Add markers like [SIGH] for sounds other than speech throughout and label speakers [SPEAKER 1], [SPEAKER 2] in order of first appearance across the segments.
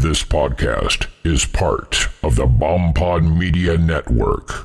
[SPEAKER 1] This podcast is part of the BombPod Media Network.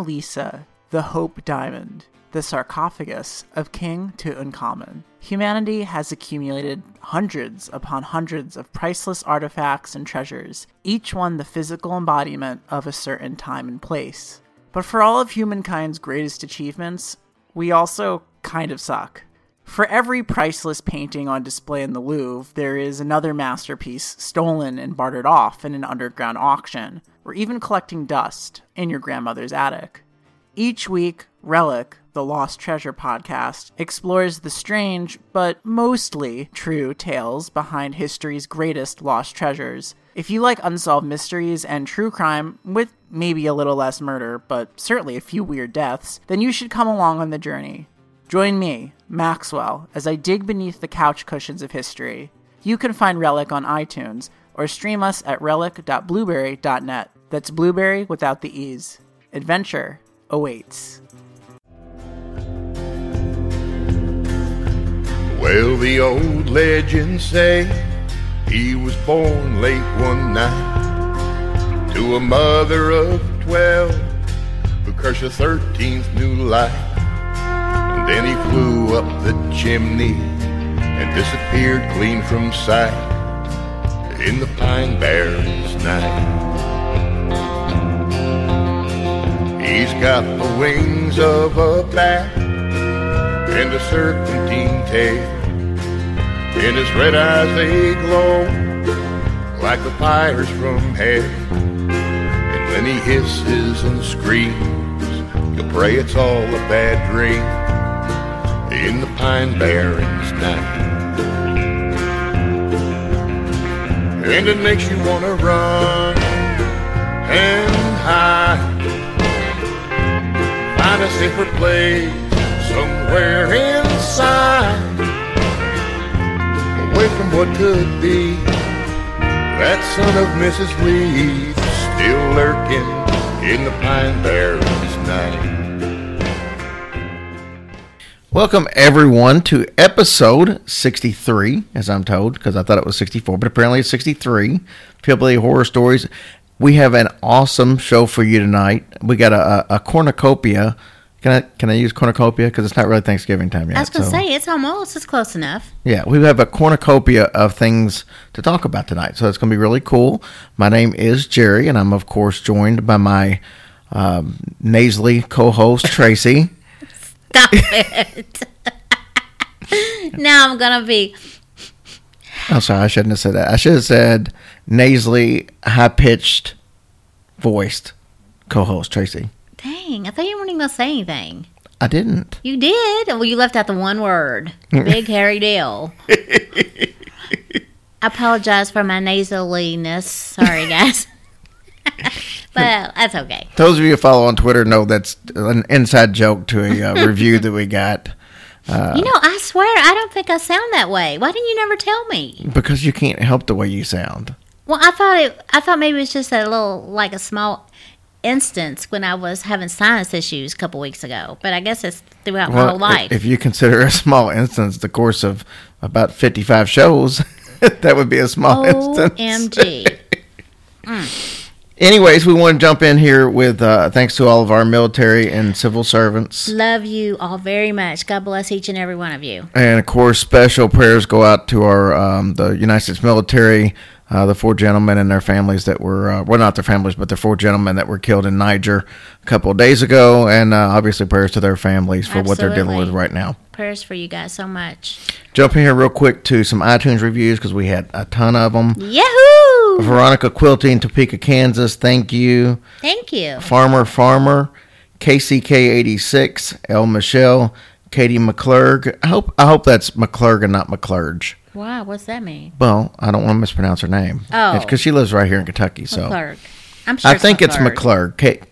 [SPEAKER 2] Lisa, the Hope Diamond, the sarcophagus of King Tutankhamun. Humanity has accumulated hundreds upon hundreds of priceless artifacts and treasures, each one the physical embodiment of a certain time and place. But for all of humankind's greatest achievements, we also kind of suck. For every priceless painting on display in the Louvre, there is another masterpiece stolen and bartered off in an underground auction, or even collecting dust in your grandmother's attic. Each week, Relic, the Lost Treasure podcast, explores the strange, but mostly true tales behind history's greatest lost treasures. If you like unsolved mysteries and true crime, with maybe a little less murder, but certainly a few weird deaths, then you should come along on the journey. Join me, Maxwell, as I dig beneath the couch cushions of history. You can find Relic on iTunes or stream us at relic.blubrry.net. That's blueberry without the E's. Adventure awaits.
[SPEAKER 3] Well, the old legends say he was born late one night to a mother of twelve who cursed a thirteenth new life. And then he flew up the chimney and disappeared clean from sight in the Pine Barrens night. He's got the wings of a bat and a serpentine tail. In his red eyes they glow like the fires from hell. And when he hisses and screams, you'll pray it's all a bad dream in the Pine Barrens night. And it makes you wanna run and hide. Find a safer place somewhere inside away from what could be. That son of Mrs. Lee still lurking in the Pine Barrens night.
[SPEAKER 4] Welcome everyone to episode 63, as I'm told, because I thought it was 64, but apparently it's 63. Hillbilly Horror Stories. We have an awesome show for you tonight. We got a, a, a cornucopia. Can I can I use cornucopia because it's not really Thanksgiving time yet?
[SPEAKER 5] I was gonna
[SPEAKER 4] so-
[SPEAKER 5] say it's almost it's close enough.
[SPEAKER 4] Yeah, we have a cornucopia of things to talk about tonight, so it's going to be really cool. My name is Jerry, and I'm of course joined by my um, nasally co-host Tracy.
[SPEAKER 5] Stop it. [LAUGHS] now I'm gonna be
[SPEAKER 4] I'm sorry, I shouldn't have said that. I should have said nasally, high-pitched, voiced co-host Tracy.
[SPEAKER 5] dang. I thought you weren't even gonna say anything.
[SPEAKER 4] I didn't.
[SPEAKER 5] You did. Well, you left out the one word. [LAUGHS] Big hairy deal. [LAUGHS] I apologize for my nasaliness. Sorry, guys. [LAUGHS] but that's okay.
[SPEAKER 4] Those of you who follow on Twitter know that's an inside joke to a uh, [LAUGHS] review that we got
[SPEAKER 5] you know, I swear I don't think I sound that way. Why didn't you never tell me?
[SPEAKER 4] because you can't help the way you sound.
[SPEAKER 5] Well, I thought it. I thought maybe it was just a little like a small instance when I was having sinus issues a couple weeks ago. But I guess it's throughout my whole life.
[SPEAKER 4] if you consider a small instance the course of about 55 shows, [LAUGHS] that would be a small instance.
[SPEAKER 5] OMG.
[SPEAKER 4] Anyways, we want to jump in here with uh, thanks to all of our military and civil servants.
[SPEAKER 5] Love you all very much. God bless each and every one of you.
[SPEAKER 4] And of course, special prayers go out to our um, the United States military, uh, the four gentlemen and their families that were uh, well, not their families, but the four gentlemen that were killed in Niger a couple of days ago, and uh, obviously prayers to their families for what they're dealing with right now.
[SPEAKER 5] Prayers for you guys so much.
[SPEAKER 4] Jumping here real quick to some iTunes reviews because we had a ton of them.
[SPEAKER 5] Yahoo!
[SPEAKER 4] Veronica Quilty in Topeka, Kansas, thank you.
[SPEAKER 5] Thank you.
[SPEAKER 4] Farmer Farmer, KCK86, L Michelle, Katie McClurg. I hope I hope that's McClurg and not McClurge.
[SPEAKER 5] Wow, what's that mean?
[SPEAKER 4] Well, I don't want to mispronounce her name.
[SPEAKER 5] Oh.
[SPEAKER 4] because she lives right here in Kentucky. So
[SPEAKER 5] McClurg. I'm sure
[SPEAKER 4] I think it's
[SPEAKER 5] McClurg.
[SPEAKER 4] McClurg. Ka-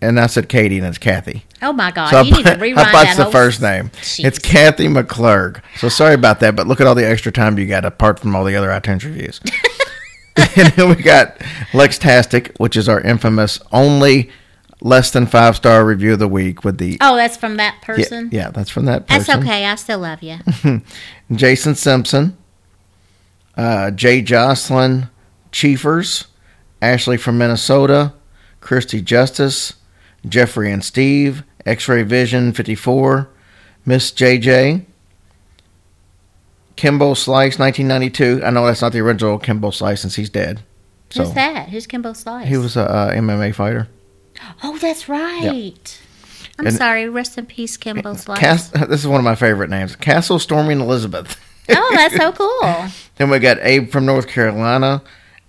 [SPEAKER 4] and I said Katie, and it's Kathy.
[SPEAKER 5] Oh my God!
[SPEAKER 4] So
[SPEAKER 5] you need to
[SPEAKER 4] I,
[SPEAKER 5] rewind
[SPEAKER 4] I
[SPEAKER 5] that
[SPEAKER 4] the first name.
[SPEAKER 5] Jeez.
[SPEAKER 4] It's Kathy McClurg. So sorry about that, but look at all the extra time you got apart from all the other iTunes reviews. [LAUGHS] [LAUGHS] and then we got Lex Tastic, which is our infamous only less than five star review of the week with the
[SPEAKER 5] Oh, that's from that person.
[SPEAKER 4] yeah, that's from that person.
[SPEAKER 5] That's okay. I still love you. [LAUGHS]
[SPEAKER 4] Jason Simpson, uh, Jay Jocelyn, Chiefers, Ashley from Minnesota, Christy Justice, Jeffrey and Steve, X Ray Vision 54, Miss JJ, Kimbo Slice 1992. I know that's not the original Kimbo Slice since he's dead. So
[SPEAKER 5] Who's that? Who's Kimbo Slice?
[SPEAKER 4] he was a, uh MMA fighter.
[SPEAKER 5] Oh, that's right. I'm
[SPEAKER 4] And-
[SPEAKER 5] sorry. Rest in peace, Kimbo Slice.
[SPEAKER 4] This is one of my favorite names. Castle Storming Elizabeth.
[SPEAKER 5] oh, that's so [LAUGHS] cool.
[SPEAKER 4] Then we got Abe from North Carolina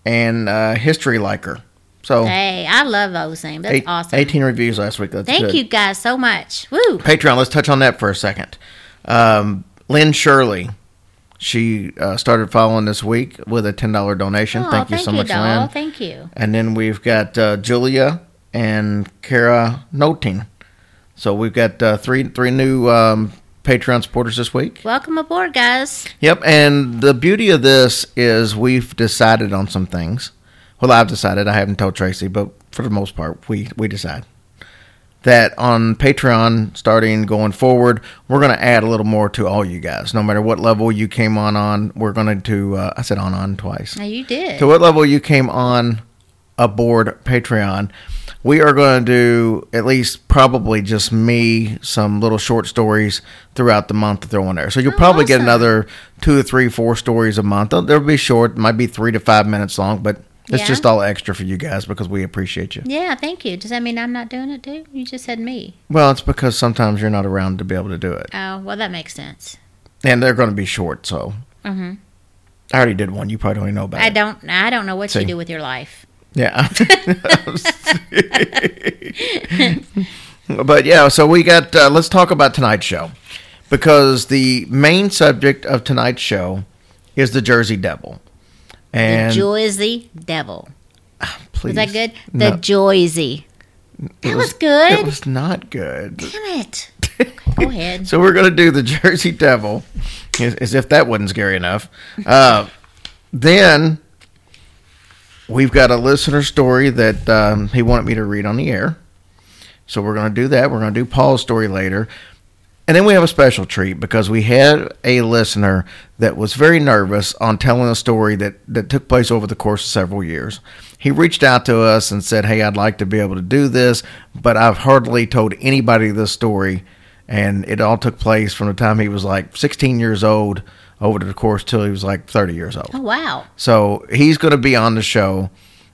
[SPEAKER 4] and uh, History Liker. So
[SPEAKER 5] Hey, I love those names. That's
[SPEAKER 4] eight-
[SPEAKER 5] awesome.
[SPEAKER 4] 18 reviews last week. That's
[SPEAKER 5] Thank
[SPEAKER 4] good.
[SPEAKER 5] you guys so much. Woo.
[SPEAKER 4] Patreon, let's touch on that for a second. Um, Lynn Shirley, she uh, started following this week with a $10 donation.
[SPEAKER 5] Oh,
[SPEAKER 4] thank you so much,
[SPEAKER 5] doll.
[SPEAKER 4] Lynn.
[SPEAKER 5] Thank you.
[SPEAKER 4] And then we've got uh, Julia and Kara Noting. So we've got uh, three three new um, Patreon supporters this week.
[SPEAKER 5] Welcome aboard, guys.
[SPEAKER 4] Yep, and the beauty of this is we've decided on some things. Well, I've decided. I haven't told Tracy, but for the most part, we we decide that on Patreon, starting going forward, we're going to add a little more to all you guys. No matter what level you came on on, we're going to. Uh, I said on on twice.
[SPEAKER 5] Now you did.
[SPEAKER 4] To what level you came on aboard Patreon, we are going to do at least probably just me some little short stories throughout the month to throw in there. So you'll
[SPEAKER 5] Oh,
[SPEAKER 4] probably get another two or three, four stories a month. They'll, they'll be short, might be three to five minutes long, but it's
[SPEAKER 5] Yeah.
[SPEAKER 4] just all extra for you guys because we appreciate you.
[SPEAKER 5] yeah, thank you. Does that mean I'm not doing it too? You just said me.
[SPEAKER 4] Well, it's because sometimes you're not around to be able to do it,
[SPEAKER 5] Oh, well, that makes sense.
[SPEAKER 4] and they're going to be short. So
[SPEAKER 5] Mhm.
[SPEAKER 4] I already did one. You probably don't even know about
[SPEAKER 5] I
[SPEAKER 4] it.
[SPEAKER 5] don't. I don't know what
[SPEAKER 4] See.
[SPEAKER 5] you do with your life.
[SPEAKER 4] Yeah. [LAUGHS] [LAUGHS] but yeah, so we got. Uh, let's talk about tonight's show because the main subject of tonight's show is the Jersey Devil. And
[SPEAKER 5] the Joyzy Devil.
[SPEAKER 4] please,
[SPEAKER 5] Was that good? The
[SPEAKER 4] no,
[SPEAKER 5] Joyzy. That
[SPEAKER 4] it
[SPEAKER 5] was, good.
[SPEAKER 4] It was not good.
[SPEAKER 5] Damn it. [LAUGHS] Go ahead.
[SPEAKER 4] So we're gonna do the Jersey Devil, as, as if that wasn't scary enough. [LAUGHS] Uh, then we've got a listener story that um, he wanted me to read on the air. So we're gonna do that. We're gonna do Paul's story later, and then we have a special treat because we had a listener that was very nervous on telling a story that that took place over the course of several years. He reached out to us and said, "Hey, I'd like to be able to do this, but I've hardly told anybody this story." and it all took place from the time he was like 16 years old over the course till he was like 30 years old.
[SPEAKER 5] Oh, wow.
[SPEAKER 4] So he's going to be on the show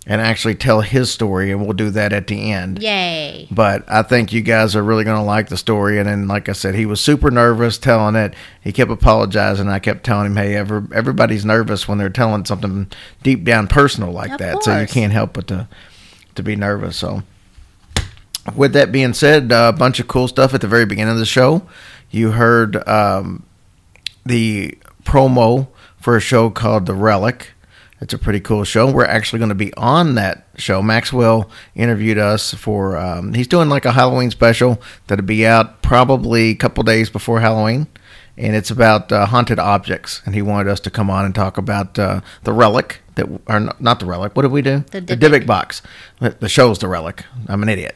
[SPEAKER 4] and actually tell his story, and we'll do that at the end.
[SPEAKER 5] Yay.
[SPEAKER 4] But I think you guys are really going to like the story. And then, like I said, he was super nervous telling it. He kept apologizing. I kept telling him, "Hey, ever, everybody's nervous when they're telling something deep down personal like
[SPEAKER 5] Of
[SPEAKER 4] that. So you can't help but to to be nervous." So, with that being said, uh, a bunch of cool stuff at the very beginning of the show. You heard um, the promo for a show called The Relic. It's a pretty cool show. We're actually going to be on that show. Maxwell interviewed us for. Um, he's doing like a Halloween special that'll be out probably a couple days before Halloween, and it's about uh, haunted objects. And he wanted us to come on and talk about uh, the relic that, or not- the relic. What did we do?
[SPEAKER 5] The
[SPEAKER 4] the
[SPEAKER 5] Dybbuk.
[SPEAKER 4] Box. The show's the relic. I'm an idiot,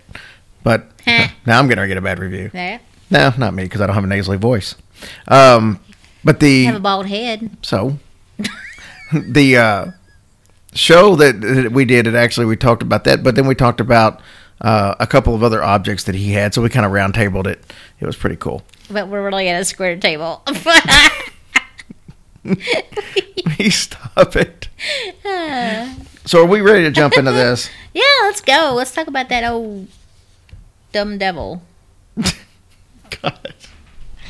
[SPEAKER 4] but [LAUGHS] now I'm going to get a bad review.
[SPEAKER 5] There.
[SPEAKER 4] No, not me because I don't have a nasally voice. Um, but the
[SPEAKER 5] You have a bald head.
[SPEAKER 4] so [LAUGHS] the uh show that, that we did, it actually we talked about that, but then we talked about uh, a couple of other objects that he had. So we kind of round tabled it. It was pretty cool.
[SPEAKER 5] But we're really at a square table. [LAUGHS] [LAUGHS]
[SPEAKER 4] Please stop it. [SIGHS] So are we ready to jump into this? [LAUGHS]
[SPEAKER 5] yeah, let's go. Let's talk about that old dumb devil
[SPEAKER 4] God.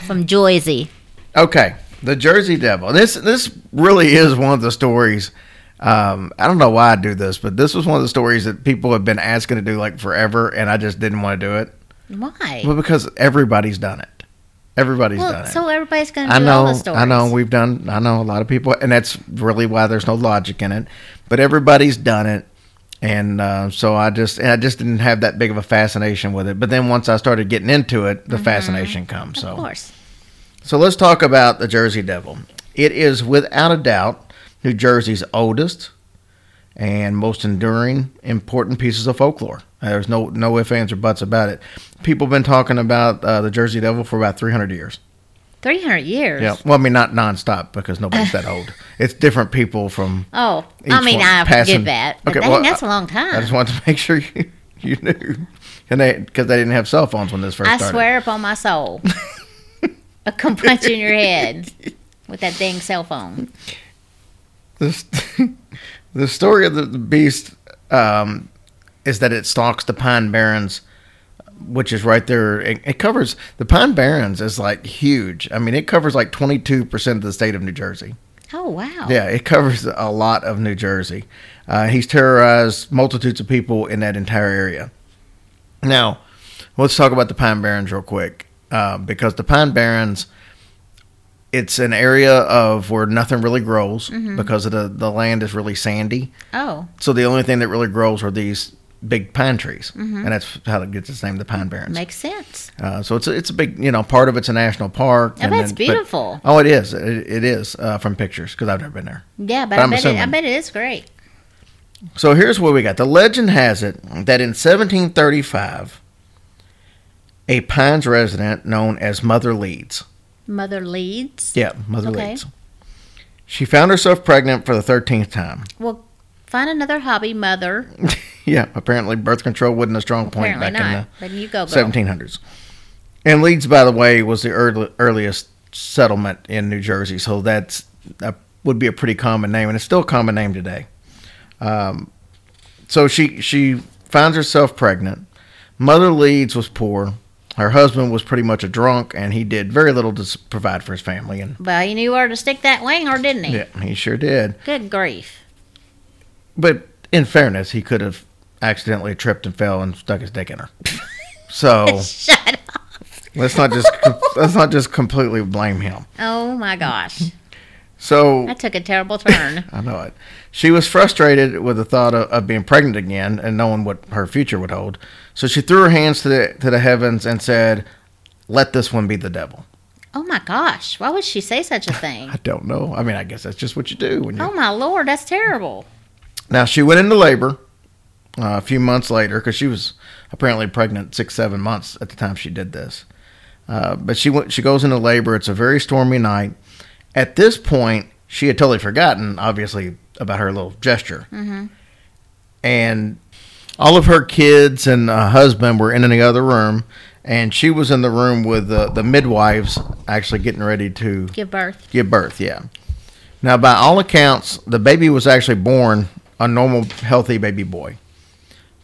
[SPEAKER 5] from Jersey.
[SPEAKER 4] Okay, the Jersey Devil. This this really is one of the stories. Um, I don't know why I do this, but this was one of the stories that people have been asking to do like forever, and I just didn't want to do it.
[SPEAKER 5] Why?
[SPEAKER 4] Well, because everybody's done it. Everybody's done it.
[SPEAKER 5] so everybody's going to
[SPEAKER 4] I
[SPEAKER 5] do
[SPEAKER 4] know,
[SPEAKER 5] all the stories.
[SPEAKER 4] I know. We've done. I know a lot of people, and that's really why there's no logic in it. But everybody's done it, and uh, so I just, and I just didn't have that big of a fascination with it. But then once I started getting into it, the fascination comes. So,
[SPEAKER 5] Mm-hmm. Of course.
[SPEAKER 4] so let's talk about the Jersey Devil. It is without a doubt New Jersey's oldest and most enduring, important pieces of folklore. There's no no ifs, ands, or buts about it. People have been talking about uh, the Jersey Devil for about 300 years.
[SPEAKER 5] 300 years.
[SPEAKER 4] Yeah, well, I mean, not nonstop because nobody's that old. [LAUGHS] It's different people from.
[SPEAKER 5] Oh, I mean, I
[SPEAKER 4] passing-
[SPEAKER 5] get that. But
[SPEAKER 4] Okay,
[SPEAKER 5] dang,
[SPEAKER 4] well,
[SPEAKER 5] that's a long time.
[SPEAKER 4] I just wanted to [LAUGHS] make sure you, you knew, and they because they didn't have cell phones when this first
[SPEAKER 5] I
[SPEAKER 4] started.
[SPEAKER 5] swear upon my soul. [LAUGHS] I'll come punch in your head with that dang cell phone.
[SPEAKER 4] The, [LAUGHS] the story of the, beast um, is that it stalks the Pine Barrens, which is right there. It, it covers the Pine Barrens is like huge. I mean, it covers like twenty two percent of the state of New Jersey.
[SPEAKER 5] Oh, wow.
[SPEAKER 4] Yeah, it covers a lot of New Jersey. Uh, he's terrorized multitudes of people in that entire area. Now, let's talk about the Pine Barrens real quick, uh, because the Pine Barrens, it's an area of where nothing really grows because of the the land is really sandy.
[SPEAKER 5] Oh,
[SPEAKER 4] So the only thing that really grows are these big pine trees, and that's how it gets its name, the Pine Barrens.
[SPEAKER 5] makes sense.
[SPEAKER 4] Uh, so it's a, it's a big, you know, part of it's a national park.
[SPEAKER 5] Bet it's
[SPEAKER 4] but-
[SPEAKER 5] beautiful.
[SPEAKER 4] oh, it is. It, it is uh, from pictures because I've never been there.
[SPEAKER 5] Yeah, but,
[SPEAKER 4] But
[SPEAKER 5] I, bet it, I bet it is great.
[SPEAKER 4] So here's what we got. The legend has it that in 1735, a Pines resident known as Mother Leeds,
[SPEAKER 5] Mother Leeds.
[SPEAKER 4] yeah, Mother
[SPEAKER 5] Okay.
[SPEAKER 4] Leeds, she found herself pregnant for the 13th time.
[SPEAKER 5] Well, find another hobby, Mother. [LAUGHS]
[SPEAKER 4] yeah, apparently birth control wasn't a strong point
[SPEAKER 5] Apparently
[SPEAKER 4] back
[SPEAKER 5] not. But you go,
[SPEAKER 4] in
[SPEAKER 5] girl.
[SPEAKER 4] the 1700s. And Leeds, by the way, was the early, earliest settlement in New Jersey, so that's that would be a pretty common name, and it's still a common name today. Um, so she she finds herself pregnant. Mother Leeds was poor. Her husband was pretty much a drunk, and he did very little to provide for his family. And
[SPEAKER 5] Well, he knew where to stick that winger, didn't he?
[SPEAKER 4] yeah, he sure did.
[SPEAKER 5] Good grief.
[SPEAKER 4] But in fairness, he could have accidentally tripped and fell and stuck his dick in her. [LAUGHS] So
[SPEAKER 5] Shut up.
[SPEAKER 4] let's not just let's not just completely blame him.
[SPEAKER 5] Oh, my gosh.
[SPEAKER 4] So
[SPEAKER 5] That took a terrible turn. [LAUGHS]
[SPEAKER 4] I know it. She was frustrated with the thought of, of being pregnant again and knowing what her future would hold. So she threw her hands to the to the heavens and said, "Let this one be the devil."
[SPEAKER 5] Oh, my gosh. Why would she say such a thing? [LAUGHS]
[SPEAKER 4] I don't know. I mean, I guess that's just what you do when you.
[SPEAKER 5] Oh, my Lord. That's terrible.
[SPEAKER 4] Now she went into labor uh, a few months later because she was apparently pregnant six seven months at the time she did this. Uh, but she went. She goes into labor. It's a very stormy night. At this point, she had totally forgotten, obviously, about her little gesture. Mm-hmm. And all of her kids and uh, husband were in the other room, and she was in the room with the the midwives, actually getting ready to
[SPEAKER 5] Give birth.
[SPEAKER 4] give birth. Yeah. Now, by all accounts, the baby was actually born a normal, healthy baby boy.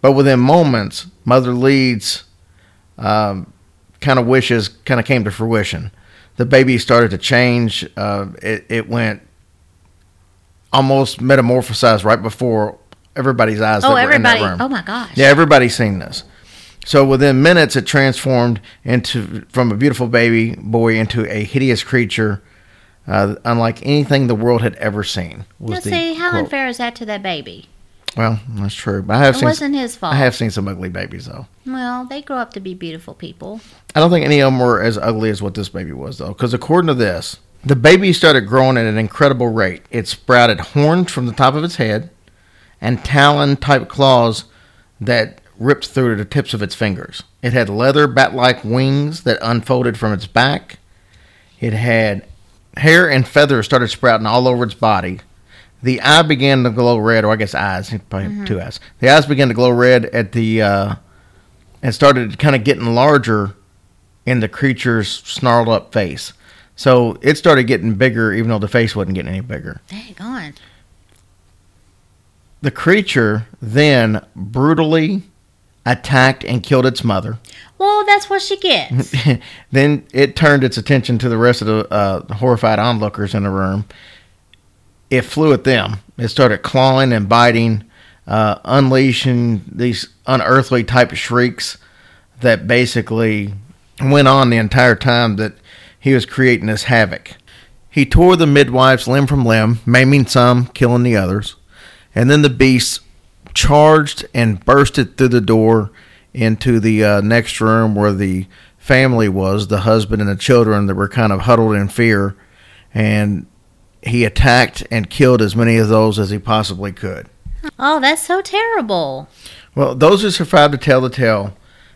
[SPEAKER 4] But within moments, Mother Leeds um, kind of wishes kind of came to fruition. The baby started to change. Uh, it, it went almost metamorphosized right before everybody's eyes
[SPEAKER 5] Oh,
[SPEAKER 4] that were in that
[SPEAKER 5] everybody. Oh, my gosh.
[SPEAKER 4] Yeah, everybody's seen this. So within minutes, it transformed into from a beautiful baby boy into a hideous creature, uh, unlike anything the world had ever seen. Was
[SPEAKER 5] see, how unfair is that to that baby?
[SPEAKER 4] Well, that's true. But I have
[SPEAKER 5] It
[SPEAKER 4] seen
[SPEAKER 5] wasn't his fault.
[SPEAKER 4] I have seen some ugly babies though.
[SPEAKER 5] Well, they grow up to be beautiful people.
[SPEAKER 4] I don't think any of them were as ugly as what this baby was though, because according to this, the baby started growing at an incredible rate. It sprouted horns from the top of its head, and talon-type claws that ripped through the tips of its fingers. It had leather bat-like wings that unfolded from its back. It had hair and feathers started sprouting all over its body. The eye began to glow red, or I guess eyes, probably two eyes. The eyes began to glow red at the, uh, and started kind of getting larger in the creature's snarled up face. So it started getting bigger, even though the face wasn't getting any bigger.
[SPEAKER 5] Dang on.
[SPEAKER 4] The creature then brutally attacked and killed its mother.
[SPEAKER 5] Well, that's what she gets. [LAUGHS]
[SPEAKER 4] then it turned its attention to the rest of the uh, horrified onlookers in the room. It flew at them. It started clawing and biting, uh, unleashing these unearthly type of shrieks that basically went on the entire time that he was creating this havoc. He tore the midwives limb from limb, maiming some, killing the others. And then the beast charged and bursted through the door into the uh, next room where the family was the husband and the children that were kind of huddled in fear. And he attacked and killed as many of those as he possibly could.
[SPEAKER 5] Oh, that's so terrible.
[SPEAKER 4] Well, those who survived to tell the tale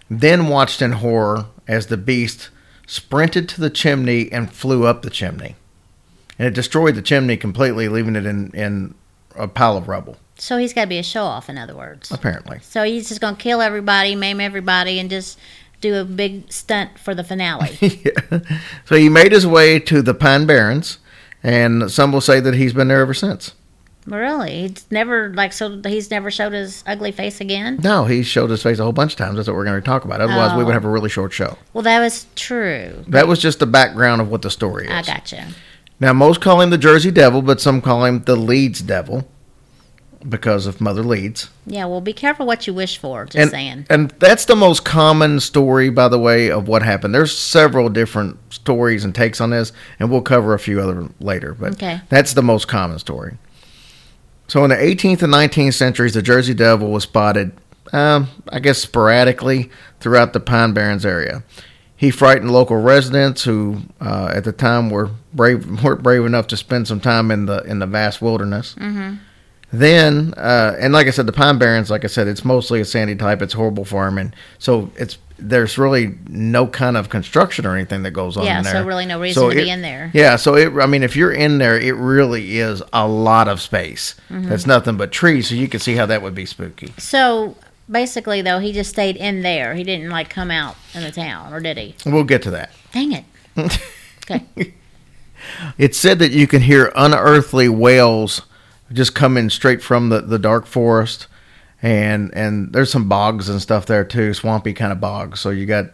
[SPEAKER 4] then watched in horror as the beast sprinted to the chimney and flew up the chimney. And it destroyed the chimney completely, leaving it in, in a pile of rubble,
[SPEAKER 5] So he's got to be a show off, in other words.
[SPEAKER 4] apparently.
[SPEAKER 5] So he's just going to kill everybody, maim everybody, and just do a big stunt for the finale. [LAUGHS]
[SPEAKER 4] yeah. So he made his way to the Pine Barrens, and some will say that he's been there ever since.
[SPEAKER 5] really? He's never, like, so he's never showed his ugly face again?
[SPEAKER 4] No, he showed his face a whole bunch of times. That's what we're going to talk about. Otherwise, we
[SPEAKER 5] Oh.
[SPEAKER 4] would have a really short show.
[SPEAKER 5] Well, that was true.
[SPEAKER 4] That was just the background of what the story is.
[SPEAKER 5] I gotcha.
[SPEAKER 4] Now, most call him the Jersey Devil, but some call him the Leeds Devil because of Mother Leeds.
[SPEAKER 5] Yeah, well, be careful what you wish for, just
[SPEAKER 4] and,
[SPEAKER 5] saying.
[SPEAKER 4] and that's the most common story, by the way, of what happened. There's several different stories and takes on this, and we'll cover a few other later. But
[SPEAKER 5] Okay.
[SPEAKER 4] that's the most common story. So in the 18th and 19th centuries, the Jersey Devil was spotted, um, I guess, sporadically throughout the Pine Barrens area. He frightened local residents who, uh, at the time, were brave [LAUGHS] weren't brave enough to spend some time in the in the vast wilderness. Then, uh, and like I said, the Pine Barrens, like I said, it's mostly a sandy type. It's horrible farming, so it's there's really no kind of construction or anything that goes on
[SPEAKER 5] Yeah, so really no reason to be in there.
[SPEAKER 4] Yeah, so it. I mean, if you're in there, it really is a lot of space.
[SPEAKER 5] Mm-hmm.
[SPEAKER 4] That's nothing but trees, so you can see how that would be spooky.
[SPEAKER 5] So basically, though, he just stayed in there. He didn't, like, come out in the town, or did he?
[SPEAKER 4] We'll get to that.
[SPEAKER 5] Dang it. [LAUGHS] Okay.
[SPEAKER 4] It's said that you can hear unearthly wails just coming straight from the, the dark forest, and and there's some bogs and stuff there too, swampy kind of bogs. So you got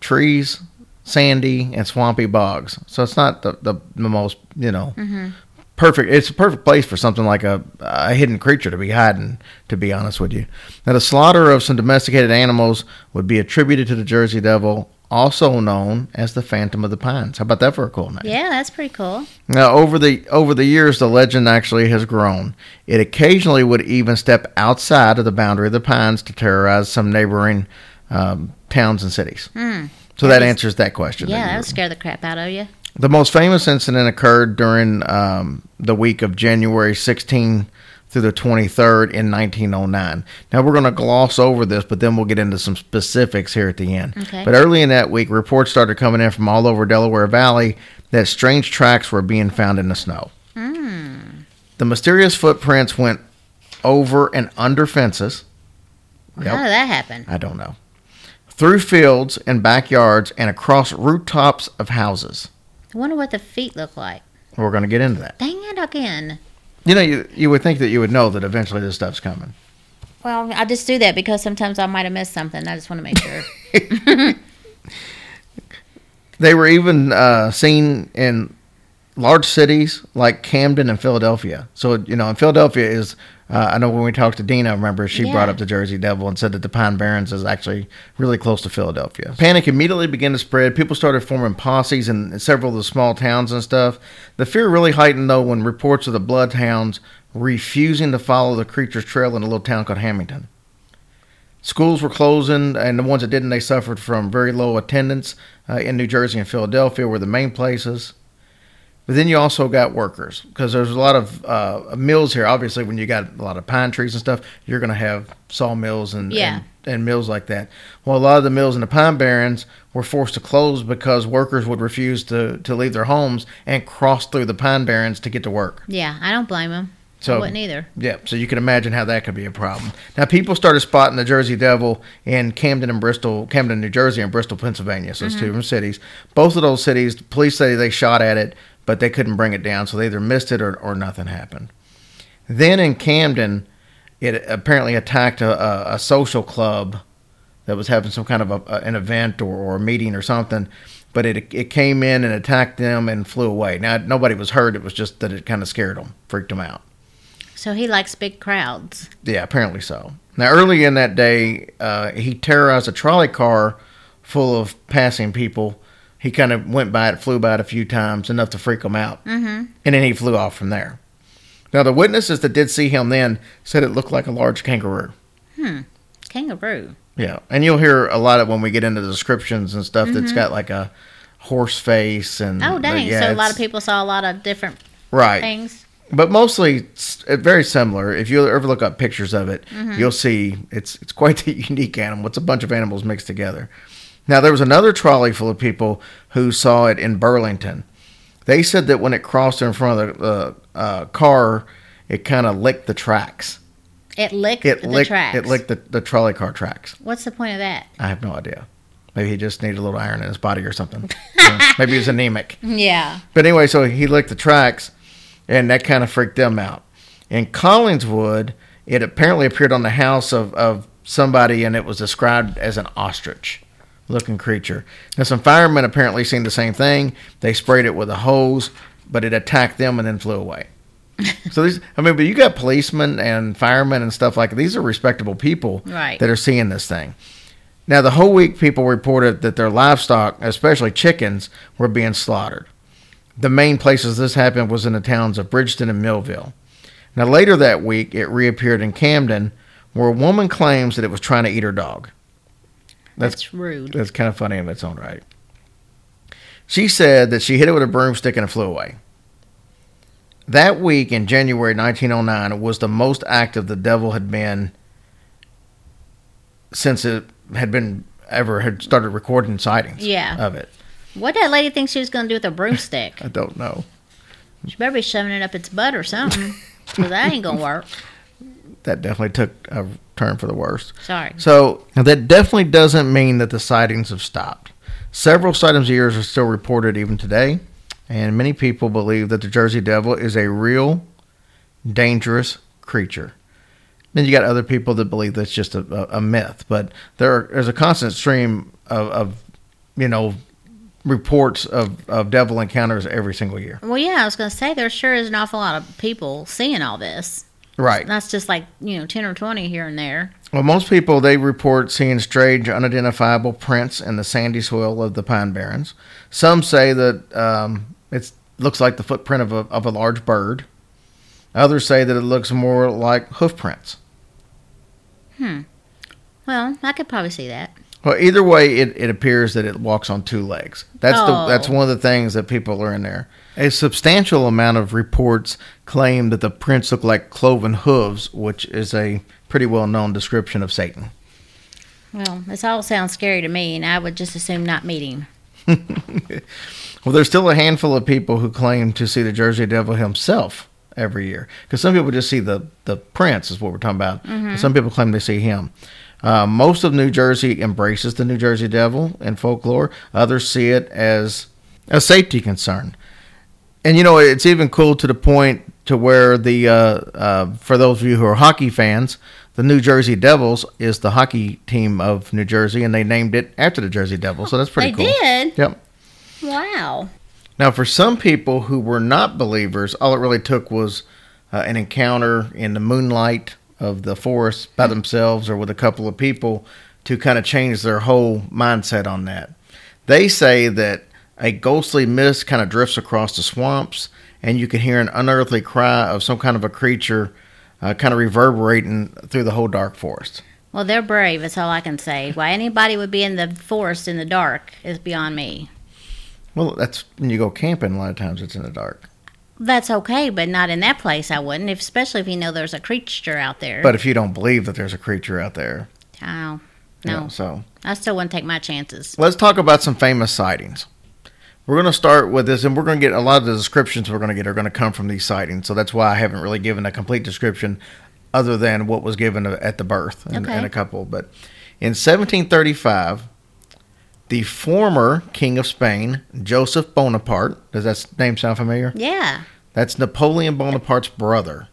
[SPEAKER 4] trees, sandy, and swampy bogs. So it's not the the, the most you know mm-hmm. Perfect. It's a perfect place for something like a a hidden creature to be hiding. To be honest with you, now the slaughter of some domesticated animals would be attributed to the Jersey Devil. Also known as the Phantom of the Pines. How about that for a cool name?
[SPEAKER 5] Yeah, that's pretty cool.
[SPEAKER 4] Now, over the over the years, the legend actually has grown. It occasionally would even step outside of the boundary of the pines to terrorize some neighboring um, towns and cities. So that answers that question.
[SPEAKER 5] Yeah,
[SPEAKER 4] that
[SPEAKER 5] that would scare the crap out of you.
[SPEAKER 4] The most famous incident occurred during um, the week of January 16 through the 23rd in 1909. Now we're going to gloss over this, but then we'll get into some specifics here at the end.
[SPEAKER 5] Okay.
[SPEAKER 4] But early in that week, reports started coming in from all over Delaware Valley that strange tracks were being found in the snow. The mysterious footprints went over and under fences. Yep.
[SPEAKER 5] How did that happen?
[SPEAKER 4] I don't know. Through fields and backyards and across rooftops of houses.
[SPEAKER 5] I wonder what the feet look like.
[SPEAKER 4] We're going to get into that.
[SPEAKER 5] Dang it again.
[SPEAKER 4] You know, you, you would think that you would know that eventually this stuff's coming.
[SPEAKER 5] Well, I just do that because sometimes I might have missed something. I just want to make sure. [LAUGHS]
[SPEAKER 4] They were even uh, seen in large cities like Camden and Philadelphia. So, you know, in Philadelphia is, uh, I know when we talked to Dina, I remember, she
[SPEAKER 5] Yeah.
[SPEAKER 4] brought up the Jersey Devil and said that the Pine Barrens is actually really close to Philadelphia. Panic immediately began to spread. People started forming posses in several of the small towns and stuff. The fear really heightened, though, when reports of the bloodhounds refusing to follow the creature's trail in a little town called Hamilton. Schools were closing, and the ones that didn't, they suffered from very low attendance uh, in New Jersey and Philadelphia, were the main places. But then you also got workers because there's a lot of uh, mills here. Obviously, when you got a lot of pine trees and stuff, you're going to have sawmills and,
[SPEAKER 5] Yeah.
[SPEAKER 4] and and mills like that. Well, a lot of the mills in the Pine Barrens were forced to close because workers would refuse to to leave their homes and cross through the Pine Barrens to get to work.
[SPEAKER 5] yeah, I don't blame them.
[SPEAKER 4] So
[SPEAKER 5] I wouldn't either.
[SPEAKER 4] Yeah, so you can imagine how that could be a problem. Now, people started spotting the Jersey Devil in Camden and Bristol, Camden, New Jersey, and Bristol, Pennsylvania. So it's two different cities. Both of those cities, police say they shot at it, but they couldn't bring it down, so they either missed it or, or nothing happened. Then in Camden, it apparently attacked a, a, a social club that was having some kind of a, an event or, or a meeting or something. But it it came in and attacked them and flew away. Now nobody was hurt. It was just that it kind of scared them, freaked them out.
[SPEAKER 5] So he likes big crowds.
[SPEAKER 4] Yeah, apparently so. Now, early in that day, uh, he terrorized a trolley car full of passing people. He kind of went by it, flew by it a few times, enough to freak him out. Mm-hmm. And then he flew off from there. Now, the witnesses that did see him then said it looked like a large kangaroo. Hmm.
[SPEAKER 5] Kangaroo.
[SPEAKER 4] Yeah. And you'll hear a lot of when we get into the descriptions and stuff that's got like a horse face and.
[SPEAKER 5] Oh, dang.
[SPEAKER 4] yeah,
[SPEAKER 5] so a lot of people saw a lot of different
[SPEAKER 4] Right.
[SPEAKER 5] things.
[SPEAKER 4] but mostly it's uh, very similar. If you ever look up pictures of it, you'll see it's it's quite [LAUGHS] a unique animal. It's a bunch of animals mixed together. Now there was another trolley full of people who saw it in Burlington. They said that when it crossed in front of the uh, uh, car, it kind of licked the tracks.
[SPEAKER 5] It licked
[SPEAKER 4] It
[SPEAKER 5] the
[SPEAKER 4] licked
[SPEAKER 5] tracks.
[SPEAKER 4] it licked the, the trolley car tracks.
[SPEAKER 5] What's the point of that?
[SPEAKER 4] I have no idea. Maybe he just needed a little iron in his body or something. [LAUGHS] Yeah, Maybe he was anemic.
[SPEAKER 5] Yeah.
[SPEAKER 4] But anyway, so he licked the tracks, and that kind of freaked them out. In Collingswood, it apparently appeared on the house of, of somebody, and it was described as an ostrich looking creature. Now, some firemen apparently seen the same thing. They sprayed it with a hose, but it attacked them and then flew away. [LAUGHS] so these, I mean, but you got policemen and firemen and stuff like these are respectable people
[SPEAKER 5] Right.
[SPEAKER 4] that are seeing this thing. Now, the whole week, people reported that their livestock, especially chickens, were being slaughtered. The main places this happened was in the towns of Bridgeton and Millville. Now, later that week, it reappeared in Camden, where a woman claims that it was trying to eat her dog. That's
[SPEAKER 5] That's rude.
[SPEAKER 4] that's kind of funny in its own right. She said that she hit it with a broomstick and it flew away. That week in January 1909 was the most active the devil had been since it had been ever had started recording sightings
[SPEAKER 5] Yeah.
[SPEAKER 4] of it.
[SPEAKER 5] What did that lady think she was going to do with a broomstick? [LAUGHS]
[SPEAKER 4] I don't know.
[SPEAKER 5] She better be shoving it up its butt or something. Because that ain't going to work.
[SPEAKER 4] That definitely took a turn for the worst.
[SPEAKER 5] Sorry.
[SPEAKER 4] So that definitely doesn't mean that the sightings have stopped. Several sightings a year are still reported even today, and many people believe that the Jersey Devil is a real, dangerous creature. Then you got other people that believe that's just a, a, myth, but there are, there's a constant stream of, of you know reports of, of devil encounters every single year.
[SPEAKER 5] Well, yeah, I was going to say there sure is an awful lot of people seeing all this.
[SPEAKER 4] Right.
[SPEAKER 5] That's just like, you know, 10 or 20 here and there.
[SPEAKER 4] Well, most people they report seeing strange, unidentifiable prints in the sandy soil of the Pine Barrens. Some say that um, it looks like the footprint of a of a large bird. Others say that it looks more like hoof prints. Hmm.
[SPEAKER 5] Well, I could probably see that.
[SPEAKER 4] Well, either way, it, it appears that it walks on two legs. That's the
[SPEAKER 5] Oh.
[SPEAKER 4] that's one of the things that people are in there. A substantial amount of reports claim that the prints look like cloven hooves, which is a pretty well known description of Satan.
[SPEAKER 5] Well, this all sounds scary to me, and I would just assume not meet him. [LAUGHS]
[SPEAKER 4] Well, there's still a handful of people who claim to see the Jersey Devil himself every year. Because some people just see the, the prince, is what we're talking about. And Some people claim they see him. Uh, most of New Jersey embraces the New Jersey Devil in folklore. Others see it as a safety concern. And you know, it's even cool to the point to where the uh, uh, for those of you who are hockey fans, the New Jersey Devils is the hockey team of New Jersey, and they named it after the Jersey Devil. So that's pretty
[SPEAKER 5] they
[SPEAKER 4] cool.
[SPEAKER 5] They did?
[SPEAKER 4] Yep.
[SPEAKER 5] Wow.
[SPEAKER 4] Now, for some people who were not believers, all it really took was uh, an encounter in the moonlight of the forest by themselves or with a couple of people to kind of change their whole mindset on that. They say that a ghostly mist kind of drifts across the swamps, and you can hear an unearthly cry of some kind of a creature uh, kind of reverberating through the whole dark forest.
[SPEAKER 5] Well, they're brave. That's all I can say. Why anybody would be in the forest in the dark is beyond me.
[SPEAKER 4] Well, that's when you go camping, a lot of times it's in the dark.
[SPEAKER 5] That's okay, but not in that place. I wouldn't, if, especially if you know there's a creature out there.
[SPEAKER 4] But if you don't believe that there's a creature out there,
[SPEAKER 5] oh,
[SPEAKER 4] you
[SPEAKER 5] no,
[SPEAKER 4] know, so
[SPEAKER 5] I still wouldn't take my chances.
[SPEAKER 4] Let's talk about some famous sightings. We're going to start with this, and we're going to get a lot of the descriptions we're going to get are going to come from these sightings. So that's why I haven't really given a complete description other than what was given at the birth and,
[SPEAKER 5] Okay.
[SPEAKER 4] and a couple. But in 1735, the former king of Spain, Joseph Bonaparte, does that name sound familiar?
[SPEAKER 5] Yeah.
[SPEAKER 4] That's Napoleon Bonaparte's brother.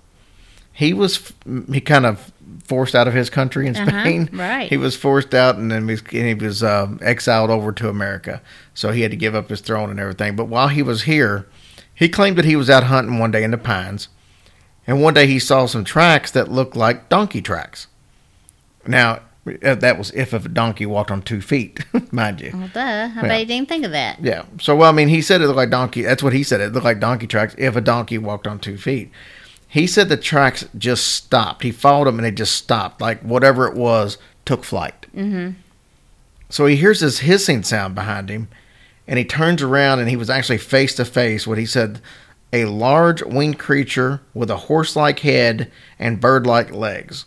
[SPEAKER 4] He was he kind of forced out of his country in
[SPEAKER 5] Uh-huh,
[SPEAKER 4] Spain. [LAUGHS]
[SPEAKER 5] right.
[SPEAKER 4] He was forced out, and then he was, and he was um, exiled over to America. So he had to give up his throne and everything. But while he was here, he claimed that he was out hunting one day in the pines, and one day he saw some tracks that looked like donkey tracks. Now uh, that was if a donkey walked on two feet, [LAUGHS] mind you.
[SPEAKER 5] Well, duh. I
[SPEAKER 4] Yeah.
[SPEAKER 5] bet you didn't think of that.
[SPEAKER 4] Yeah. So well, I mean, he said it looked like donkey. That's what he said. It looked like donkey tracks if a donkey walked on two feet. He said the tracks just stopped. He followed them and they just stopped. Like whatever it was took flight. Mm-hmm. So he hears this hissing sound behind him, and he turns around and he was actually face to face. What he said, a large winged creature with a horse-like head and bird-like legs.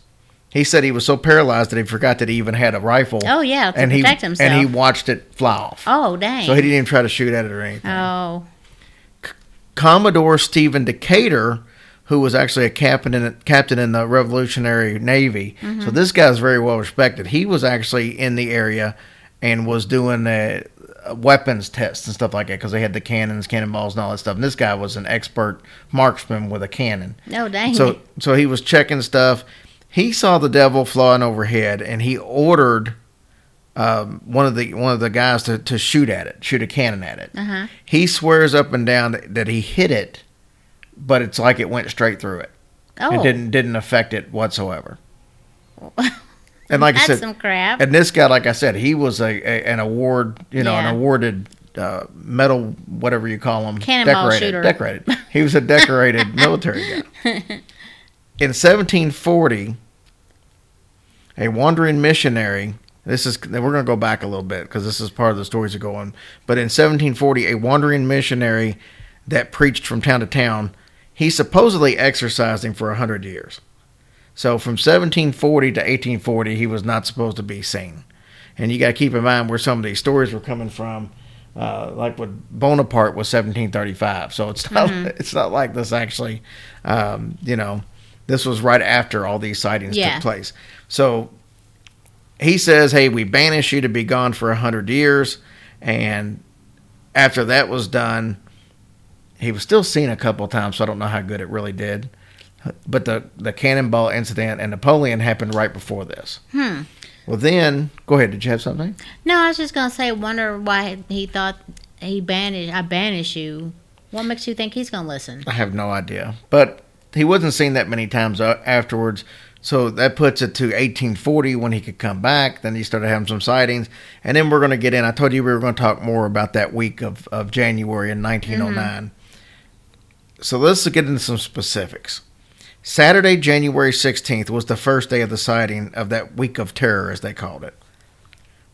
[SPEAKER 4] He said he was so paralyzed that he forgot that he even had a rifle.
[SPEAKER 5] Oh, yeah, to
[SPEAKER 4] and he,
[SPEAKER 5] himself.
[SPEAKER 4] And he watched it fly off.
[SPEAKER 5] Oh, dang.
[SPEAKER 4] So he didn't even try to shoot at it or anything.
[SPEAKER 5] Oh.
[SPEAKER 4] Commodore Stephen Decatur, who was actually a captain in captain in the Revolutionary Navy, so this guy's very well respected. He was actually in the area and was doing uh, weapons tests and stuff like that because they had the cannons, cannonballs, and all that stuff. And this guy was an expert marksman with a cannon.
[SPEAKER 5] Oh, dang.
[SPEAKER 4] So so he was checking stuff. He saw the devil flying overhead, and he ordered um, one of the one of the guys to, to shoot at it, shoot a cannon at it.
[SPEAKER 5] Uh-huh.
[SPEAKER 4] He swears up and down that, that he hit it, but it's like it went straight through it.
[SPEAKER 5] oh.
[SPEAKER 4] It didn't didn't affect it whatsoever. [LAUGHS] And like I said,
[SPEAKER 5] some crap.
[SPEAKER 4] and this guy, like I said, he was a, a an award, you know,
[SPEAKER 5] Yeah.
[SPEAKER 4] an awarded uh, medal, whatever you call him,
[SPEAKER 5] Cannonball
[SPEAKER 4] decorated,
[SPEAKER 5] shooter.
[SPEAKER 4] decorated. He was a decorated [LAUGHS] military guy. [LAUGHS] In 1740, a wandering missionary. This is we're going to go back a little bit because this is part of the stories that go on. But in 1740, a wandering missionary that preached from town to town, he supposedly exercised him for hundred years. So from 1740 to 1840, he was not supposed to be seen. And you got to keep in mind where some of these stories were coming from. Uh, like with Bonaparte was 1735, so it's not [LAUGHS] it's not like this actually. Um, you know, this was right after all these sightings
[SPEAKER 5] Yeah.
[SPEAKER 4] took place. So he says, "Hey, we banish you to be gone for a hundred years," and after that was done, he was still seen a couple of times. So I don't know how good it really did. But the the cannonball incident and Napoleon happened right before this.
[SPEAKER 5] Hmm.
[SPEAKER 4] Well, then go ahead. Did you have something?
[SPEAKER 5] No, I was just gonna say, wonder why he thought he banished. I banish you. What makes you think he's gonna listen?
[SPEAKER 4] I have no idea. But he wasn't seen that many times afterwards. So that puts it to 1840 when he could come back. Then he started having some sightings. And then we're going to get in. I told you we were going to talk more about that week of, of January in 1909. So let's get into some specifics. Saturday, January 16th was the first day of the sighting of that week of terror, as they called it.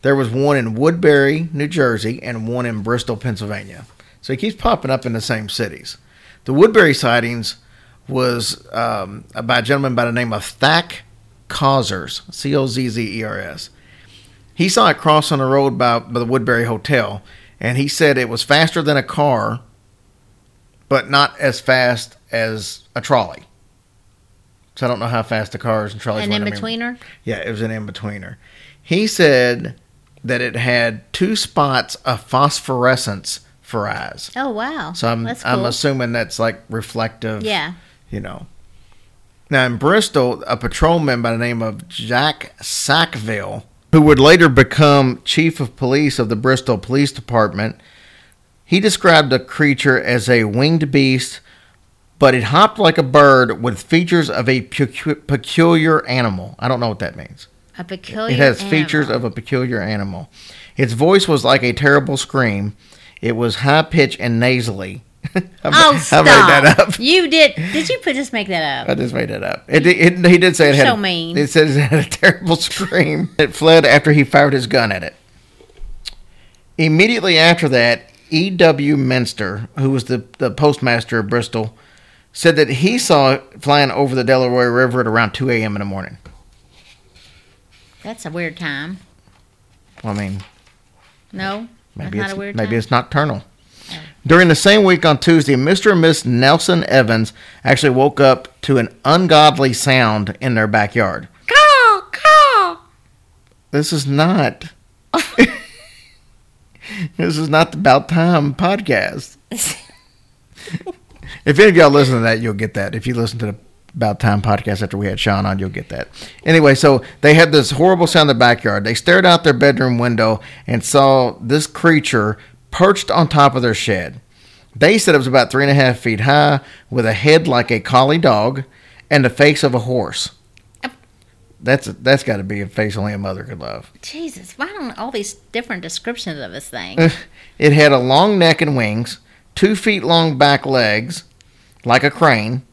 [SPEAKER 4] There was one in Woodbury, New Jersey, and one in Bristol, Pennsylvania. So he keeps popping up in the same cities. The Woodbury sightings was um, by a gentleman by the name of Thack Causers, C O Z Z E R S. He saw it cross on the road by, by the Woodbury Hotel, and he said it was faster than a car, but not as fast as a trolley. So I don't know how fast the cars and trolleys
[SPEAKER 5] An in betweener.
[SPEAKER 4] yeah, it was an in betweener. He said that it had two spots of phosphorescence for eyes.
[SPEAKER 5] Oh wow.
[SPEAKER 4] So I'm
[SPEAKER 5] That's
[SPEAKER 4] I'm assuming that's like reflective.
[SPEAKER 5] Yeah.
[SPEAKER 4] You know. Now in Bristol, a patrolman by the name of Jack Sackville, who would later become chief of police of the Bristol Police Department, he described the creature as a winged beast, but it hopped like a bird with features of a pecu- peculiar animal. I don't know what that means.
[SPEAKER 5] A peculiar.
[SPEAKER 4] It has features
[SPEAKER 5] animal.
[SPEAKER 4] of a peculiar animal. Its voice was like a terrible scream. It was high pitched and nasally. [LAUGHS] I ma-
[SPEAKER 5] Oh stop!
[SPEAKER 4] I made that up.
[SPEAKER 5] You did? Did you put just make that up?
[SPEAKER 4] I just made that up. It, it, he did say it
[SPEAKER 5] You're
[SPEAKER 4] had.
[SPEAKER 5] so mean.
[SPEAKER 4] It says it had a terrible [LAUGHS] scream. It fled after he fired his gun at it. Immediately after that, E.W. Minster, who was the, the postmaster of Bristol, said that he saw it flying over the Delaware River at around 2 a.m. in the morning.
[SPEAKER 5] That's a weird time.
[SPEAKER 4] Well, I mean,
[SPEAKER 5] No,
[SPEAKER 4] maybe it's
[SPEAKER 5] a weird
[SPEAKER 4] maybe
[SPEAKER 5] time.
[SPEAKER 4] it's nocturnal. Oh. During the same week on Tuesday, Mr. and Miss Nelson Evans actually woke up to an ungodly sound in their backyard.
[SPEAKER 5] Caw, caw.
[SPEAKER 4] This is not. [LAUGHS] [LAUGHS] this is not the About Time podcast. [LAUGHS] if any of y'all listen to that, you'll get that. If you listen to the About Time podcast after we had Sean on, you'll get that. Anyway, so they had this horrible sound in the backyard. They stared out their bedroom window and saw this creature perched on top of their shed. They said it was about three and a half feet high, with a head like a collie dog and the face of a horse. That's that's got to be a face only a mother could love.
[SPEAKER 5] Jesus, why don't all these different descriptions of this thing? [LAUGHS]
[SPEAKER 4] It had a long neck and wings, two feet long back legs, like a crane.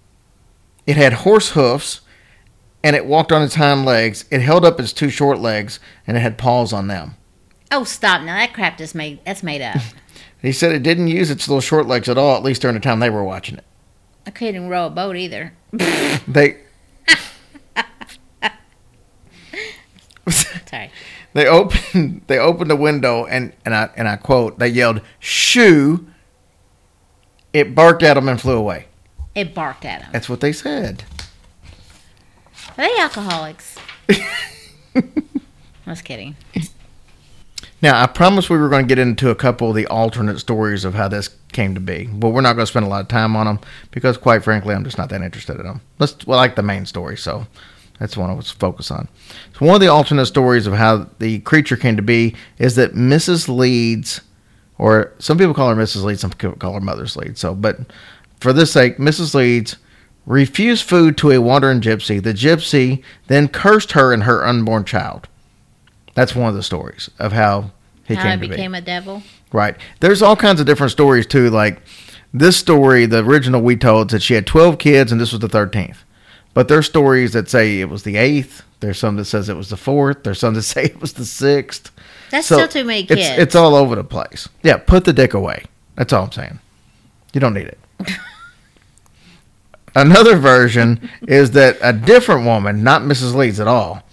[SPEAKER 4] It had horse hoofs, and it walked on its hind legs. It held up its two short legs, and it had paws on them.
[SPEAKER 5] oh, stop! Now that crap just made that's made up. [LAUGHS]
[SPEAKER 4] He said it didn't use its little short legs at all, at least during the time they were watching it.
[SPEAKER 5] I couldn't row a boat either.
[SPEAKER 4] They
[SPEAKER 5] Sorry.
[SPEAKER 4] They opened [LAUGHS] they opened the window and and I and I quote they yelled shoo. It barked at them and flew away.
[SPEAKER 5] It barked at him.
[SPEAKER 4] That's what they said.
[SPEAKER 5] Are they alcoholics? [LAUGHS] I was kidding.
[SPEAKER 4] Now, I promised we were going to get into a couple of the alternate stories of how this came to be, but we're not going to spend a lot of time on them because, quite frankly, I'm just not that interested in them. Let's well, I like the main story, so that's the one I was focused on. So, one of the alternate stories of how the creature came to be is that Mrs. Leeds, or some people call her Mrs. Leeds, some people call her Mother's Leeds. So, but for this sake, Mrs. Leeds refused food to a wandering gypsy. The gypsy then cursed her and her unborn child. That's one of the stories of how he
[SPEAKER 5] How
[SPEAKER 4] came to be.
[SPEAKER 5] became a devil.
[SPEAKER 4] Right. There's all kinds of different stories too. Like this story, the original we told said she had 12 kids and this was the 13th. But there's stories that say it was the eighth. There's some that says it was the fourth. There's some that [LAUGHS] say it was the sixth.
[SPEAKER 5] That's
[SPEAKER 4] So
[SPEAKER 5] still too many kids.
[SPEAKER 4] It's, it's all over the place. Yeah, put the dick away. That's all I'm saying. You don't need it. [LAUGHS] Another version is that a different woman, not Mrs. Leeds at all,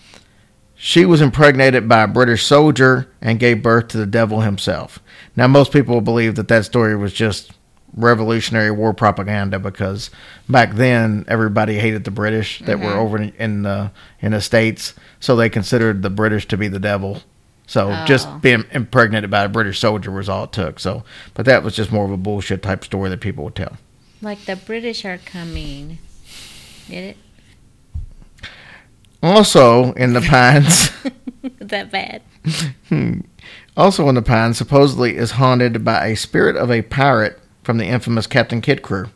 [SPEAKER 4] she was impregnated by a British soldier and gave birth to the devil himself. Now, most people believe that that story was just Revolutionary War propaganda because back then everybody hated the British that were mm-hmm. over in, in the in the states, so they considered the British to be the devil. So
[SPEAKER 5] Oh.
[SPEAKER 4] just being impregnated by a British soldier was all it took. So, but that was just more of a bullshit type story that people would tell.
[SPEAKER 5] like the British are coming. Get it?
[SPEAKER 4] Also in the pines. [LAUGHS]
[SPEAKER 5] That bad? Hmm.
[SPEAKER 4] Also in the pines, supposedly is haunted by a spirit of a pirate from the infamous Captain Kidd crew.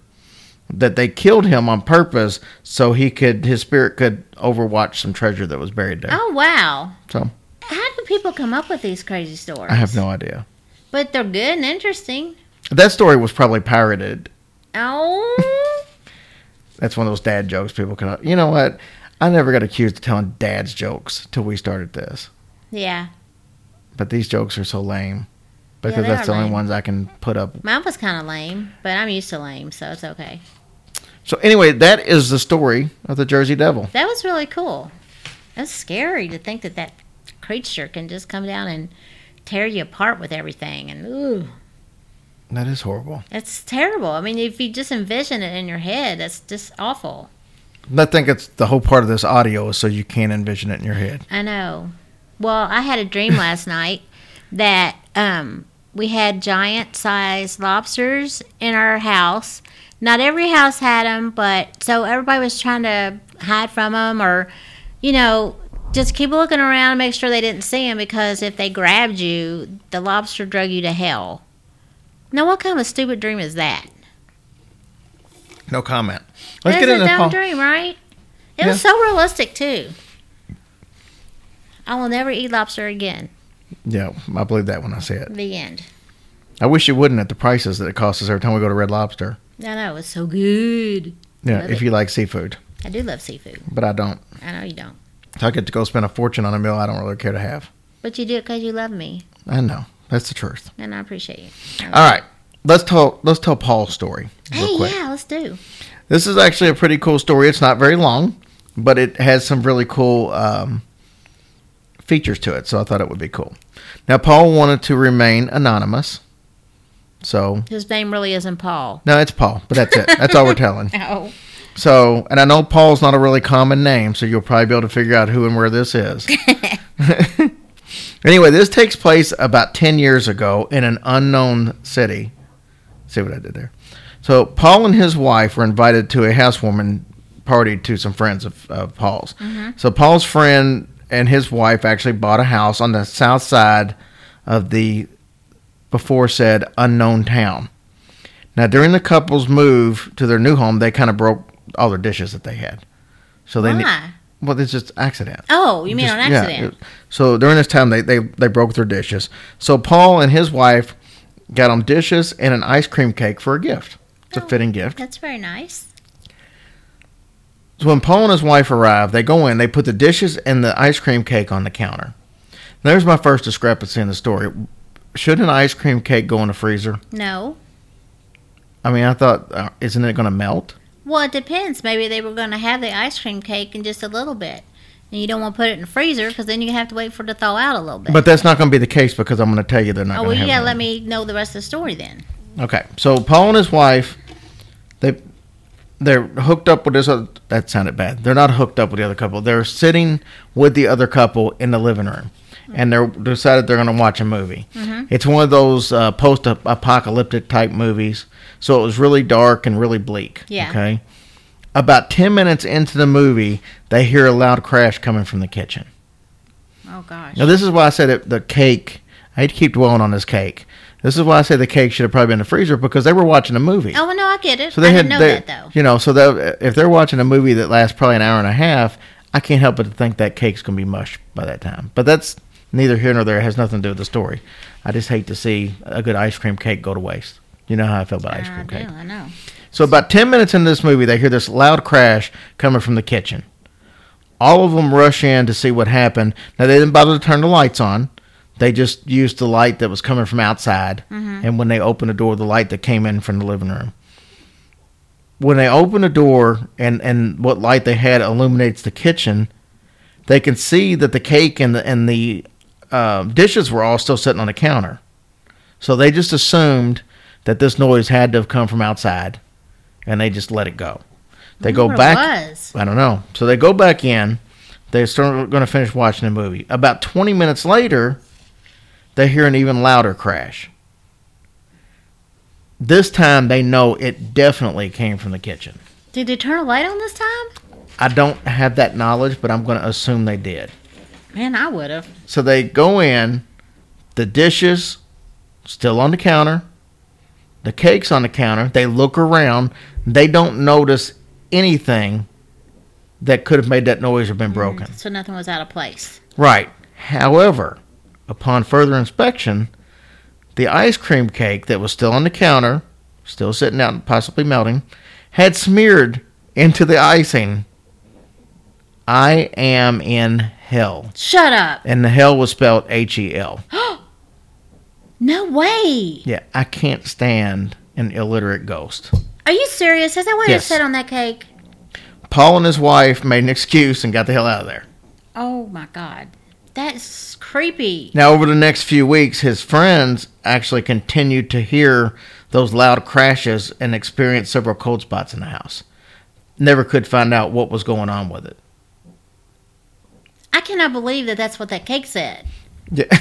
[SPEAKER 4] That they killed him on purpose so he could his spirit could overwatch some treasure that was buried there.
[SPEAKER 5] Oh wow!
[SPEAKER 4] So
[SPEAKER 5] How do people come up with these crazy stories?
[SPEAKER 4] I have no idea.
[SPEAKER 5] But they're good and interesting.
[SPEAKER 4] That story was probably pirated.
[SPEAKER 5] Oh, [LAUGHS]
[SPEAKER 4] That's one of those dad jokes people can. You know what? I never got accused of telling dad's jokes till we started this.
[SPEAKER 5] yeah.
[SPEAKER 4] But these jokes are so lame because
[SPEAKER 5] they
[SPEAKER 4] that's the only
[SPEAKER 5] lame.
[SPEAKER 4] ones I can put up
[SPEAKER 5] Mine was kind of lame, but I'm used to lame, so it's okay.
[SPEAKER 4] So anyway, that is the story of the Jersey Devil.
[SPEAKER 5] That was really cool. That's scary to think that that creature can just come down and tear you apart with everything. And ooh,
[SPEAKER 4] That is horrible.
[SPEAKER 5] it's terrible. I mean, if you just envision it in your head, that's just awful.
[SPEAKER 4] I think it's the whole part of this audio is so you can't envision it in your head.
[SPEAKER 5] I know. Well, I had a dream last [LAUGHS] night that um, we had giant sized lobsters in our house. Not every house had them, but so everybody was trying to hide from them or, you know, just keep looking around and make sure they didn't see them because if they grabbed you, the lobster drug you to hell. Now, what kind of stupid dream is that?
[SPEAKER 4] No comment. Let's
[SPEAKER 5] That's
[SPEAKER 4] get
[SPEAKER 5] a
[SPEAKER 4] into
[SPEAKER 5] dumb
[SPEAKER 4] Paul.
[SPEAKER 5] dream, right? It
[SPEAKER 4] Yeah.
[SPEAKER 5] was so realistic, too. I will never eat lobster again.
[SPEAKER 4] Yeah, I believe that when I say it.
[SPEAKER 5] The end.
[SPEAKER 4] I wish you wouldn't at the prices that it costs us every time we go to Red Lobster.
[SPEAKER 5] I know it's so good.
[SPEAKER 4] Yeah,
[SPEAKER 5] Love
[SPEAKER 4] if
[SPEAKER 5] it.
[SPEAKER 4] you like seafood,
[SPEAKER 5] I do love seafood.
[SPEAKER 4] but I don't.
[SPEAKER 5] I know you don't,
[SPEAKER 4] So I get to go spend a fortune on a meal I don't really care to have.
[SPEAKER 5] but you do it because you love me,
[SPEAKER 4] I know that's the truth.
[SPEAKER 5] and I appreciate you.
[SPEAKER 4] All right, let's tell let's tell Paul's story real
[SPEAKER 5] Hey,
[SPEAKER 4] quick.
[SPEAKER 5] yeah, let's do.
[SPEAKER 4] This is actually a pretty cool story. It's not very long, but it has some really cool um, features to it. So I thought it would be cool. Now, Paul wanted to remain anonymous. So
[SPEAKER 5] His name really isn't Paul.
[SPEAKER 4] no, it's Paul, but that's it. That's all we're telling. [LAUGHS]
[SPEAKER 5] Oh.
[SPEAKER 4] So, and I know Paul's not a really common name, so you'll probably be able to figure out who and where this is. [LAUGHS] [LAUGHS] anyway, this takes place about 10 years ago in an unknown city. See what I did there? So, Paul and his wife were invited to a housewarming party to some friends of, of Paul's. Mm-hmm. So, Paul's friend and his wife actually bought a house on the south side of the before said unknown town. Now, during the couple's move to their new home, they kind of broke all their dishes that they had. So they ne-
[SPEAKER 5] Why?
[SPEAKER 4] well, it's just accident.
[SPEAKER 5] Oh, you mean
[SPEAKER 4] Just-
[SPEAKER 5] on accident?
[SPEAKER 4] it- so during this time, they, they they broke their dishes. So Paul and his wife got them dishes and an ice cream cake for a gift. It's a
[SPEAKER 5] Oh.
[SPEAKER 4] fitting gift.
[SPEAKER 5] That's very nice.
[SPEAKER 4] So when Paul and his wife arrive, they go in, they put the dishes and the ice cream cake on the counter. There's my first discrepancy in the story. Should an ice cream cake go in the freezer?
[SPEAKER 5] No.
[SPEAKER 4] I mean, I thought, uh, isn't it going to melt?
[SPEAKER 5] Well, it depends. Maybe they were going to have the ice cream cake in just a little bit. And you don't want to put it in the freezer because then you have to wait for it to thaw out a little bit.
[SPEAKER 4] But that's not going to be the case because I'm going to tell you they're not
[SPEAKER 5] oh, well,
[SPEAKER 4] going
[SPEAKER 5] you got to let me know the rest of the story then.
[SPEAKER 4] Okay, so Paul and his wife, they they're hooked up with this. Other, that sounded bad. They're not hooked up with the other couple. They're sitting with the other couple in the living room, and they're decided they're going to watch a movie. It's one of those uh, post-apocalyptic type movies, so it was really dark and really bleak.
[SPEAKER 5] Yeah.
[SPEAKER 4] Okay. About ten minutes into the movie, they hear a loud crash coming from the kitchen.
[SPEAKER 5] Oh, gosh.
[SPEAKER 4] Now, this is why I said it, the cake. I hate to keep dwelling on this cake. This is why I say the cake should have probably been in the freezer because they were watching a movie.
[SPEAKER 5] Oh, well, no, I get it.
[SPEAKER 4] so they
[SPEAKER 5] I
[SPEAKER 4] had,
[SPEAKER 5] didn't know
[SPEAKER 4] they-
[SPEAKER 5] that, though.
[SPEAKER 4] you know, so that if they're watching a movie that lasts probably an hour and a half, I can't help but to think that cake's gonna be mush by that time. But that's neither here nor there. It has nothing to do with the story. I just hate to see a good ice cream cake go to waste. You know how I feel about ice
[SPEAKER 5] I
[SPEAKER 4] cream
[SPEAKER 5] do,
[SPEAKER 4] cake.
[SPEAKER 5] I know.
[SPEAKER 4] So about 10 minutes into this movie, they hear this loud crash coming from the kitchen. All of them rush in to see what happened. Now, they didn't bother to turn the lights on. They just used the light that was coming from outside. And when they opened the door, the light that came in from the living room. When they open the door and, and what light they had illuminates the kitchen, they can see that the cake and the, and the uh, dishes were all still sitting on the counter. So they just assumed that this noise had to have come from outside and they just let it go. They go back.
[SPEAKER 5] it was.
[SPEAKER 4] I don't know. So they go back in. They start going to finish watching the movie. About 20 minutes later, they hear an even louder crash. This time they know it definitely came from the kitchen.
[SPEAKER 5] Did they turn a light on this time?
[SPEAKER 4] I don't have that knowledge, but I'm going to assume they did.
[SPEAKER 5] Man, I would have.
[SPEAKER 4] So they go in, the dishes still on the counter, the cake's on the counter. They look around, they don't notice anything that could have made that noise or been mm, broken.
[SPEAKER 5] So nothing was out of place.
[SPEAKER 4] Right. However, upon further inspection, the ice cream cake that was still on the counter, still sitting out and possibly melting, had smeared into the icing. I am in hell.
[SPEAKER 5] Shut up.
[SPEAKER 4] And the hell was spelled H E L. [GASPS]
[SPEAKER 5] No way.
[SPEAKER 4] Yeah, I can't stand an illiterate ghost.
[SPEAKER 5] Are you serious? Is that what
[SPEAKER 4] Yes.
[SPEAKER 5] it said on that cake?
[SPEAKER 4] Paul and his wife made an excuse and got the hell out of there.
[SPEAKER 5] Oh my god. That's creepy.
[SPEAKER 4] Now, over the next few weeks, his friends actually continued to hear those loud crashes and experience several cold spots in the house. Never could find out what was going on with it.
[SPEAKER 5] I cannot believe that that's what that cake said.
[SPEAKER 4] Yeah. [LAUGHS]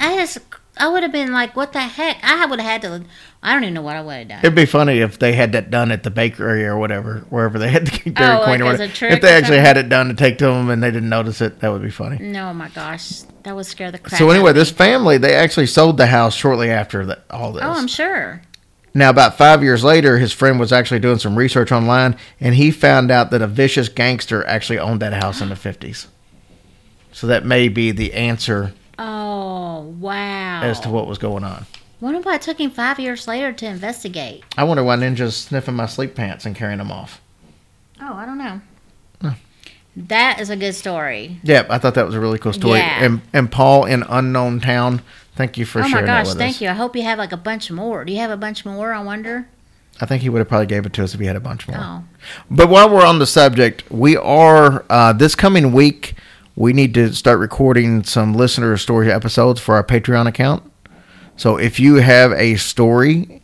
[SPEAKER 5] I just, I would have been like, what the heck? I would have had to, I don't even know what I would have done.
[SPEAKER 4] It'd be funny if they had that done at the bakery or whatever, wherever they had the Dairy
[SPEAKER 5] Oh,
[SPEAKER 4] Queen
[SPEAKER 5] like
[SPEAKER 4] or
[SPEAKER 5] as a trick
[SPEAKER 4] If they actually had it done to take to them and they didn't notice it, that would be funny.
[SPEAKER 5] No, my gosh. That would scare the crap
[SPEAKER 4] So
[SPEAKER 5] out
[SPEAKER 4] anyway,
[SPEAKER 5] me.
[SPEAKER 4] this family they actually sold the house shortly after that, all this.
[SPEAKER 5] Oh, I'm sure.
[SPEAKER 4] Now, about five years later, his friend was actually doing some research online, and he found out that a vicious gangster actually owned that house in the 50s. So that may be the answer
[SPEAKER 5] Oh, wow.
[SPEAKER 4] as to what was going on.
[SPEAKER 5] Wonder why it took him five years later to investigate.
[SPEAKER 4] I wonder why Ninja's sniffing my sleep pants and carrying them off.
[SPEAKER 5] Oh, I don't know. That is a good story.
[SPEAKER 4] Yep, I thought that was a really cool story.
[SPEAKER 5] Yeah.
[SPEAKER 4] And, and Paul in Unknown Town, thank you for
[SPEAKER 5] oh my
[SPEAKER 4] sharing that
[SPEAKER 5] gosh, thank you. I hope you have like a bunch more. Do you have a bunch more? I wonder.
[SPEAKER 4] I think he would have probably gave it to us if he had a bunch more.
[SPEAKER 5] Oh,
[SPEAKER 4] But while we're on the subject, we are uh, this coming week. We need to start recording some listener story episodes for our Patreon account. So if you have a story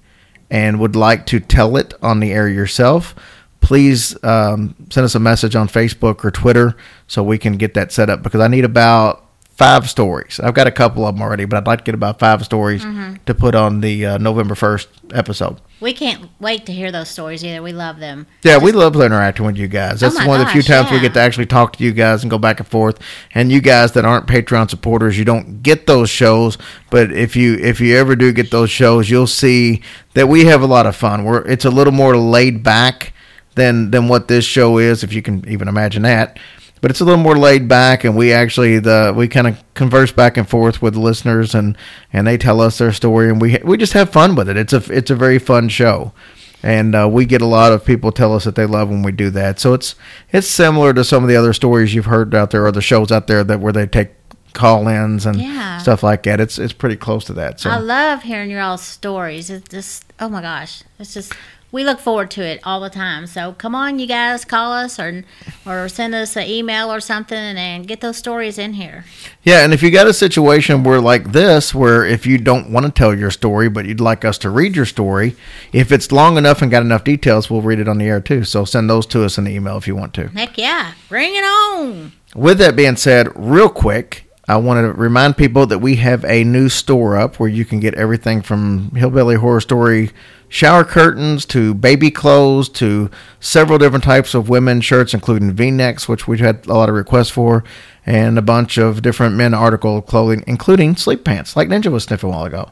[SPEAKER 4] and would like to tell it on the air yourself, please um, send us a message on Facebook or Twitter so we can get that set up because I need about five stories. I've got a couple of them already, but I'd like to get about five stories to put on the uh, November 1st episode.
[SPEAKER 5] We can't wait to hear those stories either. We love them.
[SPEAKER 4] Yeah, we love interacting with you guys. That's
[SPEAKER 5] Oh
[SPEAKER 4] one of the few
[SPEAKER 5] gosh,
[SPEAKER 4] times we get to actually talk to you guys and go back and forth. And you guys that aren't Patreon supporters, you don't get those shows. But if you if you ever do get those shows, you'll see that we have a lot of fun. We're it's a little more laid back than than what this show is, if you can even imagine that. But it's a little more laid back, and we actually the we kind of converse back and forth with the listeners, and and they tell us their story, and we we just have fun with it. It's a it's a very fun show and uh, we get a lot of people tell us that they love when we do that. So it's it's similar to some of the other stories you've heard out there, or the shows out there that where they take call-ins and
[SPEAKER 5] Yeah.
[SPEAKER 4] stuff like that. It's it's pretty close to that. So
[SPEAKER 5] I love hearing your all stories. It's just, oh my gosh, it's just. We look forward to it all the time. So come on, you guys, call us or or send us an email or something, and get those stories in here.
[SPEAKER 4] yeah, and if you got a situation where like this, where if you don't want to tell your story but you'd like us to read your story, if it's long enough and got enough details, we'll read it on the air too. So send those to us in the email if you want to.
[SPEAKER 5] Heck yeah, bring it on!
[SPEAKER 4] With that being said, real quick, I want to remind people that we have a new store up where you can get everything from Hillbilly Horror Story shower curtains to baby clothes to several different types of women's shirts, including v necks, which we've had a lot of requests for, and a bunch of different men article clothing, including sleep pants, like Ninja was sniffing a while ago.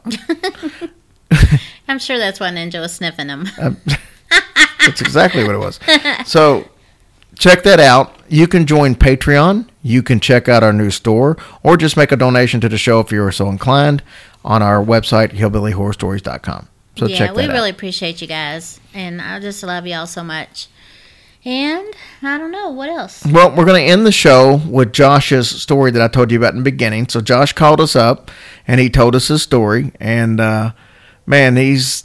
[SPEAKER 4] [LAUGHS]
[SPEAKER 5] I'm sure that's why Ninja was sniffing them.
[SPEAKER 4] Um, [LAUGHS] that's exactly what it was. So check that out. You can join Patreon. You can check out our new store, or just make a donation to the show if you're so inclined on our website, hillbillyhorrorstories.com. So
[SPEAKER 5] yeah,
[SPEAKER 4] check that
[SPEAKER 5] we
[SPEAKER 4] out.
[SPEAKER 5] really appreciate you guys, and I just love y'all so much. And I don't know what else.
[SPEAKER 4] Well, we're going to end the show with Josh's story that I told you about in the beginning. So Josh called us up and he told us his story, and uh, man, he's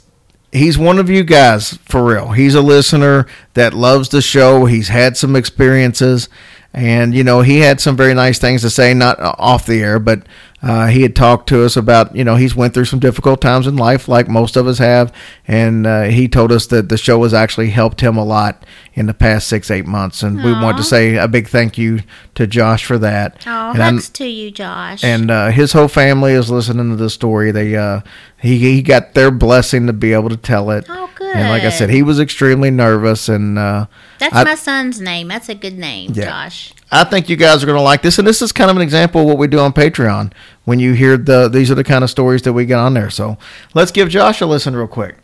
[SPEAKER 4] he's one of you guys for real. He's a listener that loves the show. He's had some experiences, and you know he had some very nice things to say, not off the air, but uh, he had talked to us about you know he's went through some difficult times in life, like most of us have, and uh, he told us that the show has actually helped him a lot in the past six eight months, and we want to say a big thank you to Josh for that.
[SPEAKER 5] Oh,
[SPEAKER 4] and
[SPEAKER 5] to you, Josh.
[SPEAKER 4] and uh, his whole family is listening to the story. They uh, he he got their blessing to be able to tell it.
[SPEAKER 5] Oh, good.
[SPEAKER 4] And like I said, he was extremely nervous, and uh,
[SPEAKER 5] that's
[SPEAKER 4] I-
[SPEAKER 5] my son's name. That's a good name,
[SPEAKER 4] Yeah.
[SPEAKER 5] Josh.
[SPEAKER 4] I think you guys are going to like this. And this is kind of an example of what we do on Patreon. When you hear the these are the kind of stories that we get on there. So let's give Josh a listen real quick.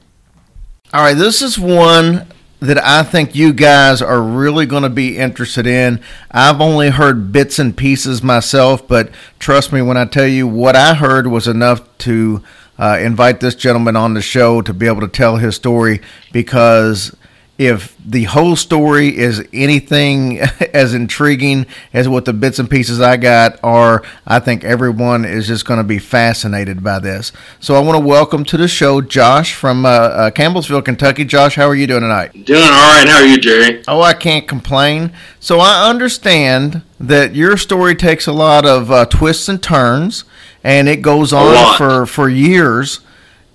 [SPEAKER 4] All right, this is one that I think you guys are really going to be interested in. I've only heard bits and pieces myself, but trust me when I tell you what I heard was enough to uh, invite this gentleman on the show to be able to tell his story because if the whole story is anything [LAUGHS] as intriguing as what the bits and pieces I got are, I think everyone is just going to be fascinated by this. So I want to welcome to the show Josh from uh, uh, Campbellsville, Kentucky. Josh, how are you doing tonight?
[SPEAKER 6] Doing all right. How are you, Jerry?
[SPEAKER 4] Oh, I can't complain. So I understand that your story takes a lot of uh, twists and turns, and it goes on for for years.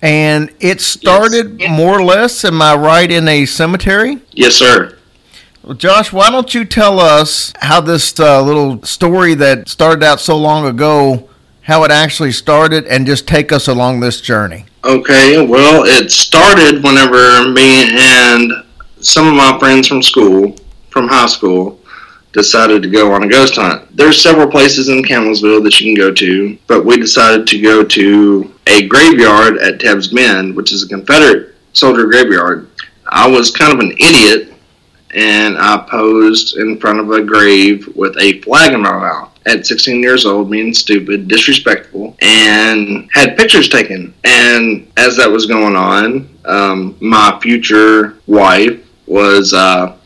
[SPEAKER 4] And it started
[SPEAKER 6] Yes.
[SPEAKER 4] more or less, am I right, in a cemetery?
[SPEAKER 6] Yes, sir.
[SPEAKER 4] Well, Josh, why don't you tell us how this uh, little story that started out so long ago, how it actually started, and just take us along this journey?
[SPEAKER 6] Okay. Well, it started whenever me and some of my friends from school, from high school, decided to go on a ghost hunt. There's several places in Campbellsville that you can go to, but we decided to go to a graveyard at Tebbs Bend, which is a Confederate soldier graveyard. I was kind of an idiot and I posed in front of a grave with a flag in my mouth. At 16 years old, being stupid, disrespectful, and had pictures taken. And as that was going on, um, my future wife was uh,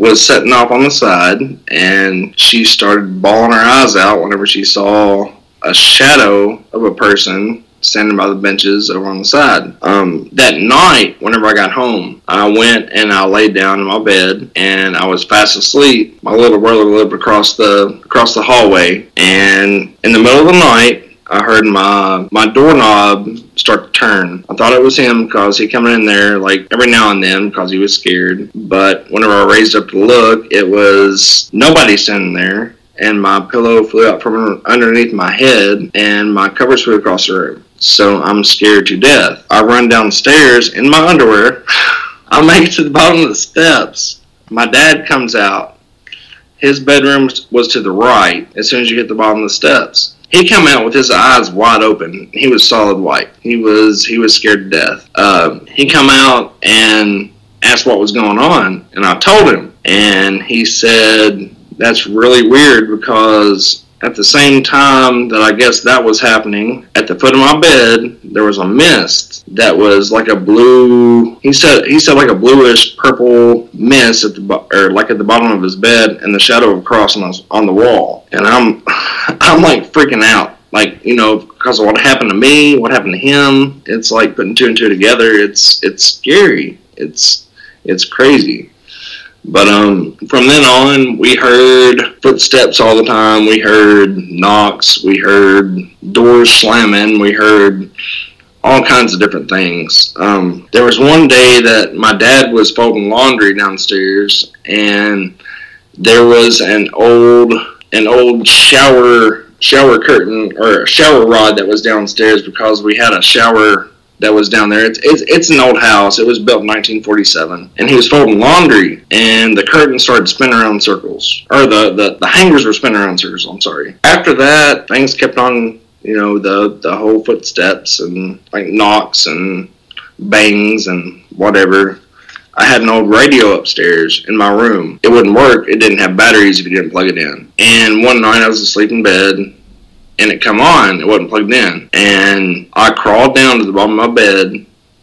[SPEAKER 6] was setting off on the side, and she started bawling her eyes out whenever she saw a shadow of a person standing by the benches over on the side. Um, that night, whenever I got home, I went and I laid down in my bed and I was fast asleep. My little brother lived across the across the hallway, and in the middle of the night, I heard my my doorknob start to turn. I thought it was him because he coming in there like every now and then because he was scared. But whenever I raised up to look, it was nobody standing there. And my pillow flew out from underneath my head, and my covers flew across the room. So I'm scared to death. I run downstairs in my underwear. [LAUGHS] I make it to the bottom of the steps. My dad comes out. His bedroom was to the right as soon as you hit the bottom of the steps. He come out with his eyes wide open. He was solid white. He was he was scared to death. Uh, he come out and asked what was going on, and I told him, and he said that's really weird because at the same time that I guess that was happening, at the foot of my bed, there was a mist that was like a blue. He said he said like a bluish purple mist at the or like at the bottom of his bed, and the shadow of a cross on, on the wall. And I'm [LAUGHS] I'm like freaking out, like you know, because of what happened to me, what happened to him. It's like putting two and two together. It's it's scary. It's it's crazy. But um, from then on, we heard footsteps all the time. We heard knocks. We heard doors slamming. We heard all kinds of different things. Um, there was one day that my dad was folding laundry downstairs, and there was an old an old shower shower curtain or shower rod that was downstairs because we had a shower that was down there. It's, it's it's an old house. It was built in 1947, and he was folding laundry, and the curtain started spinning around circles, or the, the the hangers were spinning around circles. I'm sorry. After that, things kept on. You know the the whole footsteps and like knocks and bangs and whatever. I had an old radio upstairs in my room. It wouldn't work. It didn't have batteries if you didn't plug it in. And one night I was asleep in bed and it come on. It wasn't plugged in. And I crawled down to the bottom of my bed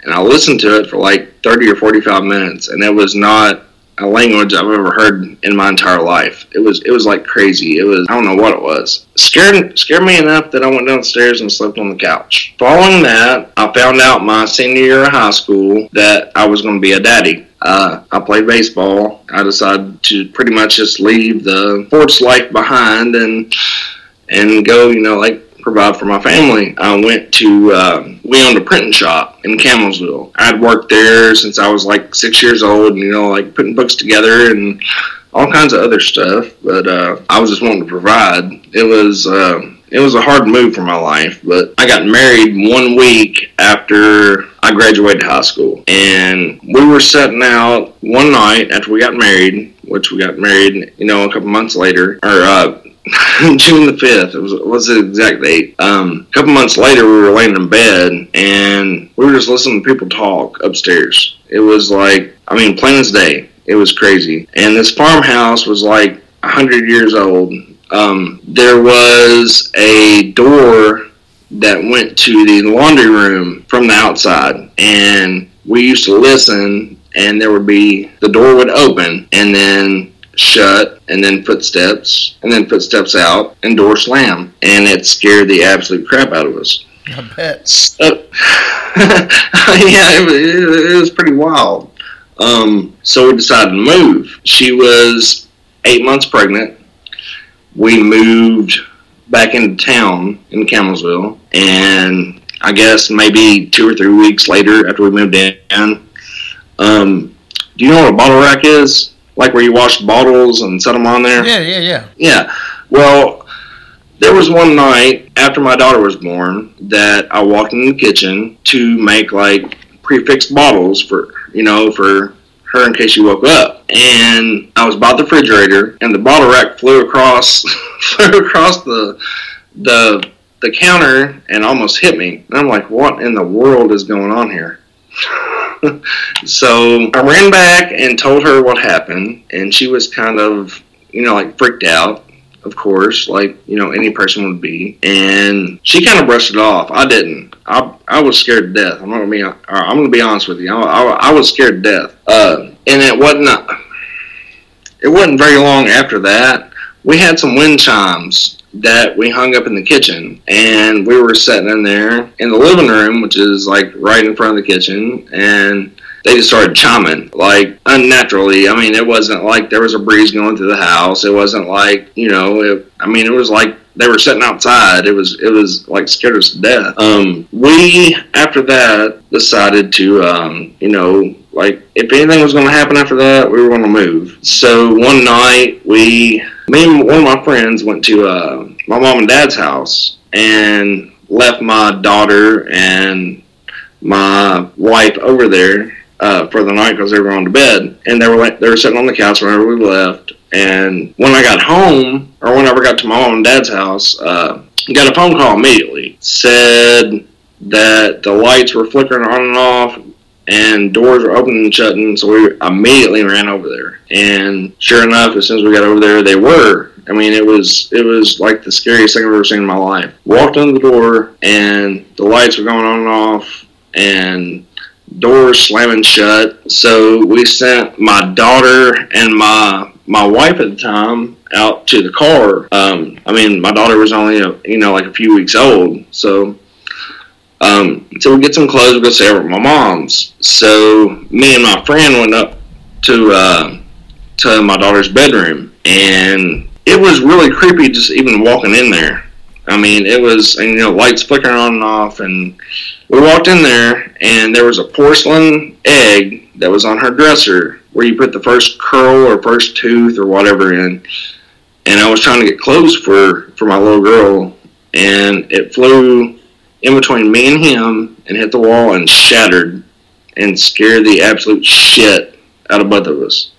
[SPEAKER 6] and I listened to it for like 30 or 45 minutes. And it was not a language I've ever heard in my entire life. It was it was like crazy. It was I don't know what it was. Scared scared me enough that I went downstairs and slept on the couch. Following that, I found out my senior year of high school that I was going to be a daddy. Uh, I played baseball. I decided to pretty much just leave the sports life behind and and go, you know, like provide for my family. I went to uh, we owned a printing shop in Campbellsville. I'd worked there since I was like six years old, and you know, like putting books together and all kinds of other stuff. But uh, I was just wanting to provide. It was. Uh, it was a hard move for my life, but I got married one week after I graduated high school. And we were setting out one night after we got married, which we got married, you know, a couple months later, or uh, [LAUGHS] June the 5th. It was, was the exact date. Um, a couple months later, we were laying in bed and we were just listening to people talk upstairs. It was like, I mean, plain as day. It was crazy. And this farmhouse was like 100 years old. Um, there was a door that went to the laundry room from the outside. And we used to listen, and there would be the door would open, and then shut, and then footsteps, and then footsteps out, and door slam. And it scared the absolute crap out of us.
[SPEAKER 4] I bet.
[SPEAKER 6] So, [LAUGHS] yeah, it was, it was pretty wild. Um, so we decided to move. She was eight months pregnant. We moved back into town in Campbellsville, and I guess maybe two or three weeks later, after we moved in, um, do you know what a bottle rack is? Like where you wash bottles and set them on there?
[SPEAKER 4] Yeah, yeah, yeah.
[SPEAKER 6] Yeah. Well, there was one night after my daughter was born that I walked in the kitchen to make like prefixed bottles for you know for her in case she woke up. And I was by the refrigerator, and the bottle rack flew across [LAUGHS] flew across the the the counter and almost hit me. And I'm like, what in the world is going on here? [LAUGHS] so I ran back and told her what happened, and she was kind of, you know, like freaked out, of course, like you know any person would be. And she kind of brushed it off. I didn't. I, I was scared to death. I'm gonna be. I'm gonna be honest with you. I, I, I was scared to death. Uh, and it wasn't. It wasn't very long after that. We had some wind chimes that we hung up in the kitchen and we were sitting in there in the living room which is like right in front of the kitchen and they just started chiming like unnaturally. I mean, it wasn't like there was a breeze going through the house. It wasn't like you know. It, I mean, it was like they were sitting outside. It was it was like scared us to death. Um, we after that decided to um, you know like if anything was going to happen after that, we were going to move. So one night we me and one of my friends went to uh, my mom and dad's house and left my daughter and my wife over there uh, for the night because they were going to bed, and they were like, they were sitting on the couch whenever we left. And when I got home, or whenever I got to my mom and dad's house, uh, got a phone call immediately. Said that the lights were flickering on and off, and doors were opening and shutting. So we immediately ran over there. And sure enough, as soon as we got over there, they were. I mean, it was it was like the scariest thing I've ever seen in my life. Walked in the door, and the lights were going on and off, and doors slamming shut. So we sent my daughter and my my wife at the time out to the car. Um, I mean, my daughter was only a, you know like a few weeks old, so. Um, so we get some clothes, we go stay over at my mom's. So me and my friend went up to uh, to my daughter's bedroom, and it was really creepy just even walking in there. I mean, it was and, you know lights flickering on and off, and we walked in there, and there was a porcelain egg that was on her dresser where you put the first curl or first tooth or whatever in. And I was trying to get clothes for for my little girl, and it flew in between me and him and hit the wall and shattered and scared the absolute shit out of both of us.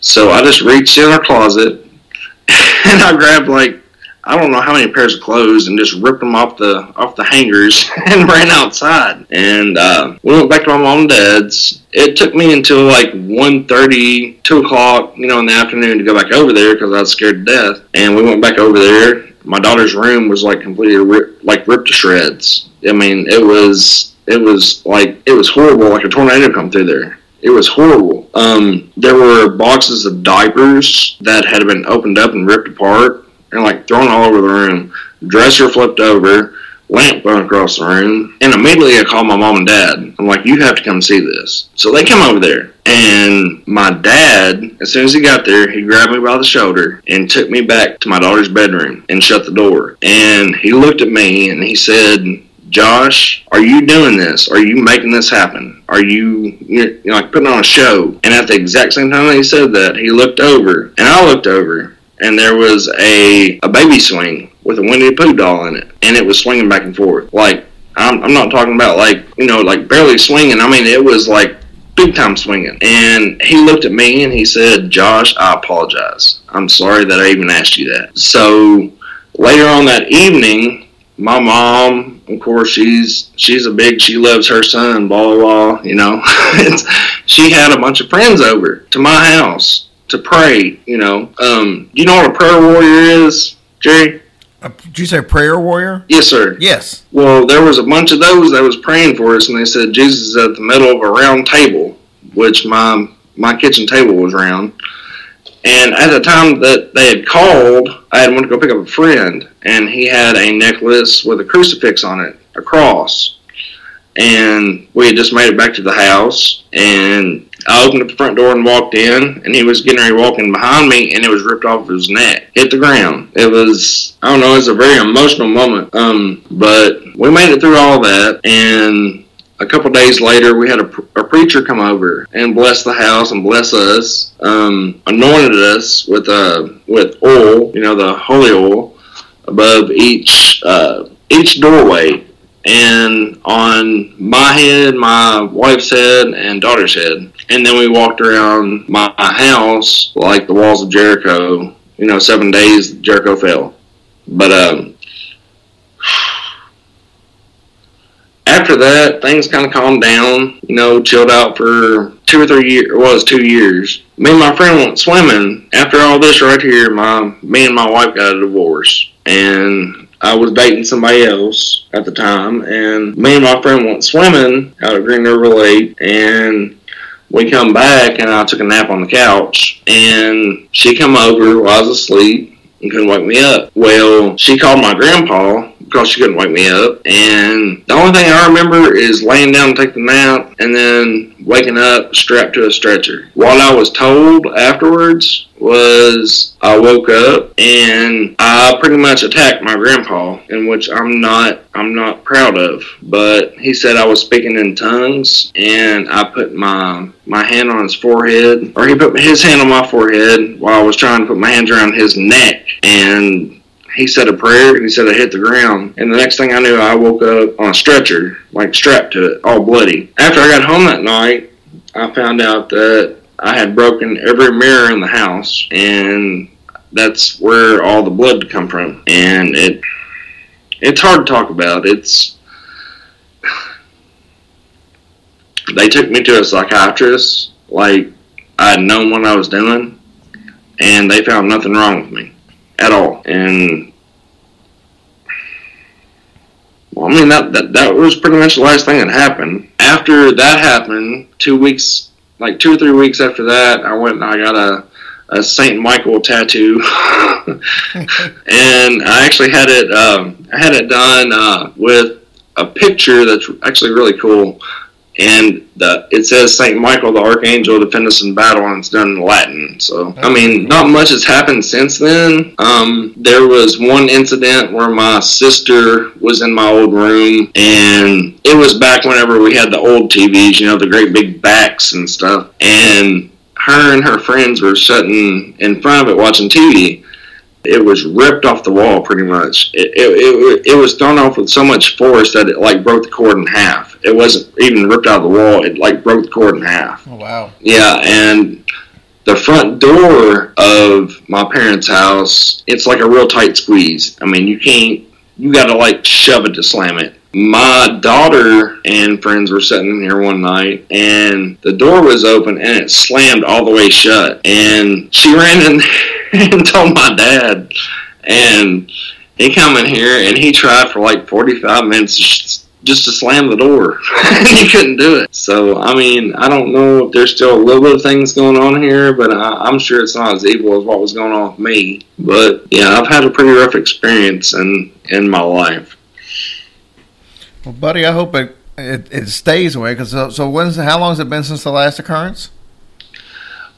[SPEAKER 6] So I just reached in our closet [LAUGHS] and I grabbed like I don't know how many pairs of clothes and just ripped them off the off the hangers [LAUGHS] and ran outside. And uh, we went back to my mom and dad's. It took me until like 1.30, 2 o'clock, you know, in the afternoon to go back over there because I was scared to death. And we went back over there. My daughter's room was like completely ripped, like ripped to shreds. I mean, it was it was like it was horrible, like a tornado come through there. It was horrible. Um, there were boxes of diapers that had been opened up and ripped apart and like thrown all over the room. Dresser flipped over, lamp went across the room, and immediately I called my mom and dad. I'm like, you have to come see this. So they come over there, and my dad, as soon as he got there, he grabbed me by the shoulder and took me back to my daughter's bedroom and shut the door. And he looked at me and he said, Josh, are you doing this? Are you making this happen? Are you, you're, you're like putting on a show? And at the exact same time that he said that, he looked over, and I looked over, and there was a, a baby swing with a Winnie the Pooh doll in it, and it was swinging back and forth. Like, I'm, I'm not talking about like, you know, like barely swinging. I mean, it was like big time swinging. And he looked at me and he said, Josh, I apologize. I'm sorry that I even asked you that. So later on that evening, my mom, of course, she's she's a big. She loves her son. Blah blah. blah you know, [LAUGHS] she had a bunch of friends over to my house to pray. You know, um, you know what a prayer warrior is, Jerry?
[SPEAKER 4] Uh, did you say prayer warrior?
[SPEAKER 6] Yes, sir.
[SPEAKER 4] Yes.
[SPEAKER 6] Well, there was a bunch of those that was praying for us, and they said Jesus is at the middle of a round table, which my my kitchen table was round. And at the time that they had called, I had went to go pick up a friend, and he had a necklace with a crucifix on it, a cross. And we had just made it back to the house, and I opened the front door and walked in, and he was getting ready walking behind me, and it was ripped off his neck, hit the ground. It was, I don't know, it was a very emotional moment. Um, but we made it through all that, and a couple days later, we had a, a, preacher come over and bless the house and bless us, um, anointed us with uh, with oil, you know, the holy oil above each uh, each doorway, and on my head, my wife's head, and daughter's head. And then we walked around my house like the walls of Jericho. You know, seven days Jericho fell. But um, [SIGHS] after that, things kind of calmed down. You know, chilled out for two or three years. Well, it was two years. Me and my friend went swimming. After all this right here, my me and my wife got a divorce, and I was dating somebody else at the time. And me and my friend went swimming out at Green River Lake, and we come back, and I took a nap on the couch, and she come over while I was asleep and couldn't wake me up. Well, she called my grandpa, because she couldn't wake me up. And the only thing I remember is laying down to take the nap and then waking up strapped to a stretcher. What I was told afterwards was I woke up and I pretty much attacked my grandpa, in which I'm not I'm not proud of. But he said I was speaking in tongues, and I put my my hand on his forehead, or he put his hand on my forehead while I was trying to put my hands around his neck, and he said a prayer and he said I hit the ground. And the next thing I knew, I woke up on a stretcher, like strapped to it, all bloody. After I got home that night, I found out that I had broken every mirror in the house, and that's where all the blood come from. And it it's hard to talk about. It's [SIGHS] they took me to a psychiatrist, like I had known what I was doing, and they found nothing wrong with me at all. And well, I mean that, that that was pretty much the last thing that happened. After that happened, two weeks, like two or three weeks after that, I went and I got a a Saint Michael tattoo, [LAUGHS] and I actually had it. Um, I had it done uh, with a picture that's actually really cool and the, it says Saint Michael the Archangel defend us in battle, and it's done in Latin. So I mean, not much has happened since then. Um, there was one incident where my sister was in my old room, and it was back whenever we had the old TVs, you know, the great big backs and stuff, and her and her friends were sitting in front of it watching TV it was ripped off the wall pretty much. It, it, it, it, was thrown off with so much force that it like broke the cord in half. It wasn't even ripped out of the wall. It like broke the cord in half.
[SPEAKER 4] Oh wow!
[SPEAKER 6] Yeah, and the front door of my parents' house, it's like a real tight squeeze. I mean, you can't. You got to like shove it to slam it. My daughter and friends were sitting in here one night, and the door was open and it slammed all the way shut. And she ran in. [LAUGHS] and told my dad. And he come in here and he tried for like 45 minutes just to slam the door. [LAUGHS] he couldn't do it. So, I mean, I don't know if there's still a little bit of things going on here, but I, am sure it's not as evil as what was going on with me. But yeah, I've had a pretty rough experience in, in my life.
[SPEAKER 4] Well, buddy, I hope it it, it stays away. Cause so, so when's how long has it been since the last occurrence?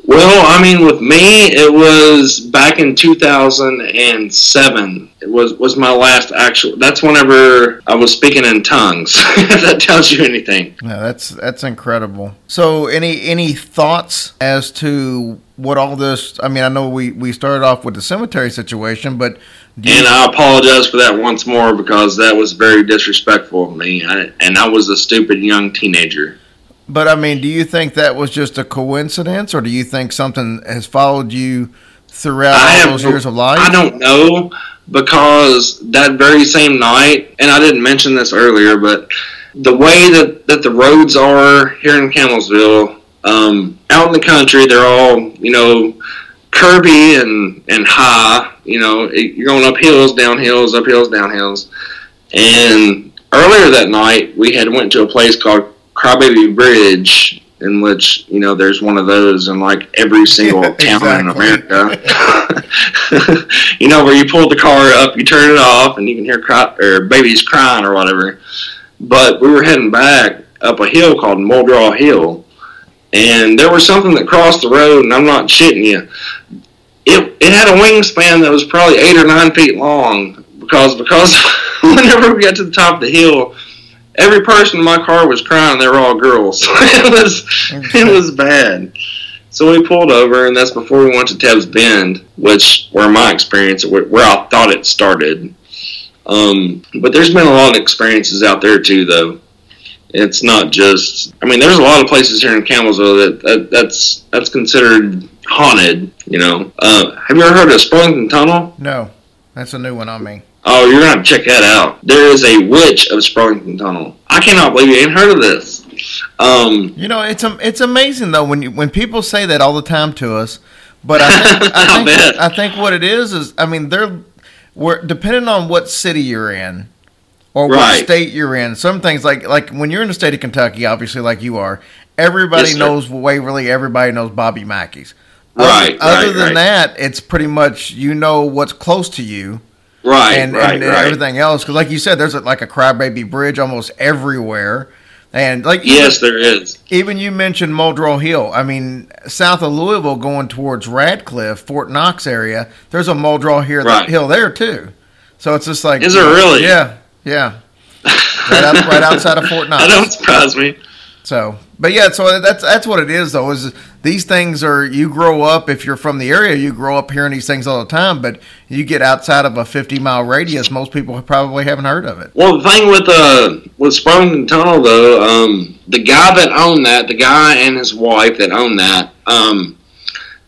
[SPEAKER 6] Well, I mean, with me, it was back in 2007. It was was my last actual. That's whenever I was speaking in tongues. [LAUGHS] if that tells you anything.
[SPEAKER 4] Yeah, that's that's incredible. So, any any thoughts as to what all this? I mean, I know we we started off with the cemetery situation, but
[SPEAKER 6] and I apologize for that once more because that was very disrespectful of me, I, and I was a stupid young teenager.
[SPEAKER 4] But I mean, do you think that was just a coincidence, or do you think something has followed you throughout I all those years of life?
[SPEAKER 6] I don't know because that very same night, and I didn't mention this earlier, but the way that, that the roads are here in Campbellsville, um, out in the country, they're all you know curvy and and high. You know, you're going up hills, down hills, up hills, down hills, and earlier that night we had went to a place called Crybaby Bridge, in which you know there's one of those in like every single [LAUGHS] town in America. [LAUGHS] you know where you pull the car up, you turn it off, and you can hear cry, or babies crying or whatever. But we were heading back up a hill called Muldraugh Hill, and there was something that crossed the road, and I'm not shitting you. It it had a wingspan that was probably eight or nine feet long because because [LAUGHS] whenever we got to the top of the hill every person in my car was crying. They were all girls. [LAUGHS] it was it was bad. So we pulled over, and that's before we went to Tebbs Bend, which where my experience where I thought it started. Um, but there's been a lot of experiences out there too, though. It's not just. I mean, there's a lot of places here in Campbellsville that, that that's that's considered haunted. You know, uh, have you ever heard of Spurlington Tunnel?
[SPEAKER 4] No, that's a new one on me.
[SPEAKER 6] Oh, you're gonna have to check that out. There is a witch of Spurlington Tunnel. I cannot believe you ain't heard of this. Um,
[SPEAKER 4] you know, it's it's amazing though when you, when people say that all the time to us. But I think [LAUGHS] I, think, I think what it is is I mean they're we're depending on what city you're in or what right. state you're in. Some things like like when you're in the state of Kentucky, obviously like you are, everybody yes, knows Waverly, everybody knows Bobby Mackey's.
[SPEAKER 6] Right.
[SPEAKER 4] Other, other than
[SPEAKER 6] right.
[SPEAKER 4] that, it's pretty much you know what's close to you
[SPEAKER 6] Right,
[SPEAKER 4] and,
[SPEAKER 6] right,
[SPEAKER 4] and
[SPEAKER 6] right.
[SPEAKER 4] everything else. Because, like you said, there's a, like a crybaby bridge almost everywhere, and like
[SPEAKER 6] Yes, there is.
[SPEAKER 4] even you mentioned Muldraugh Hill. I mean, south of Louisville, going towards Radcliff, Fort Knox area, there's a Muldrow here,
[SPEAKER 6] Right.
[SPEAKER 4] hill there too. So it's just like,
[SPEAKER 6] Is there really?
[SPEAKER 4] Yeah, yeah. right, out, right outside of Fort [LAUGHS] Knox.
[SPEAKER 6] That don't surprise me.
[SPEAKER 4] So, but yeah, so that's that's what it is though. Is these things are you grow up if you're from the area, you grow up hearing these things all the time. But you get outside of a 50 mile radius, most people probably haven't heard of it.
[SPEAKER 6] Well, the thing with uh with Sprung Tunnel though, um, the guy that owned that, the guy and his wife that owned that, um,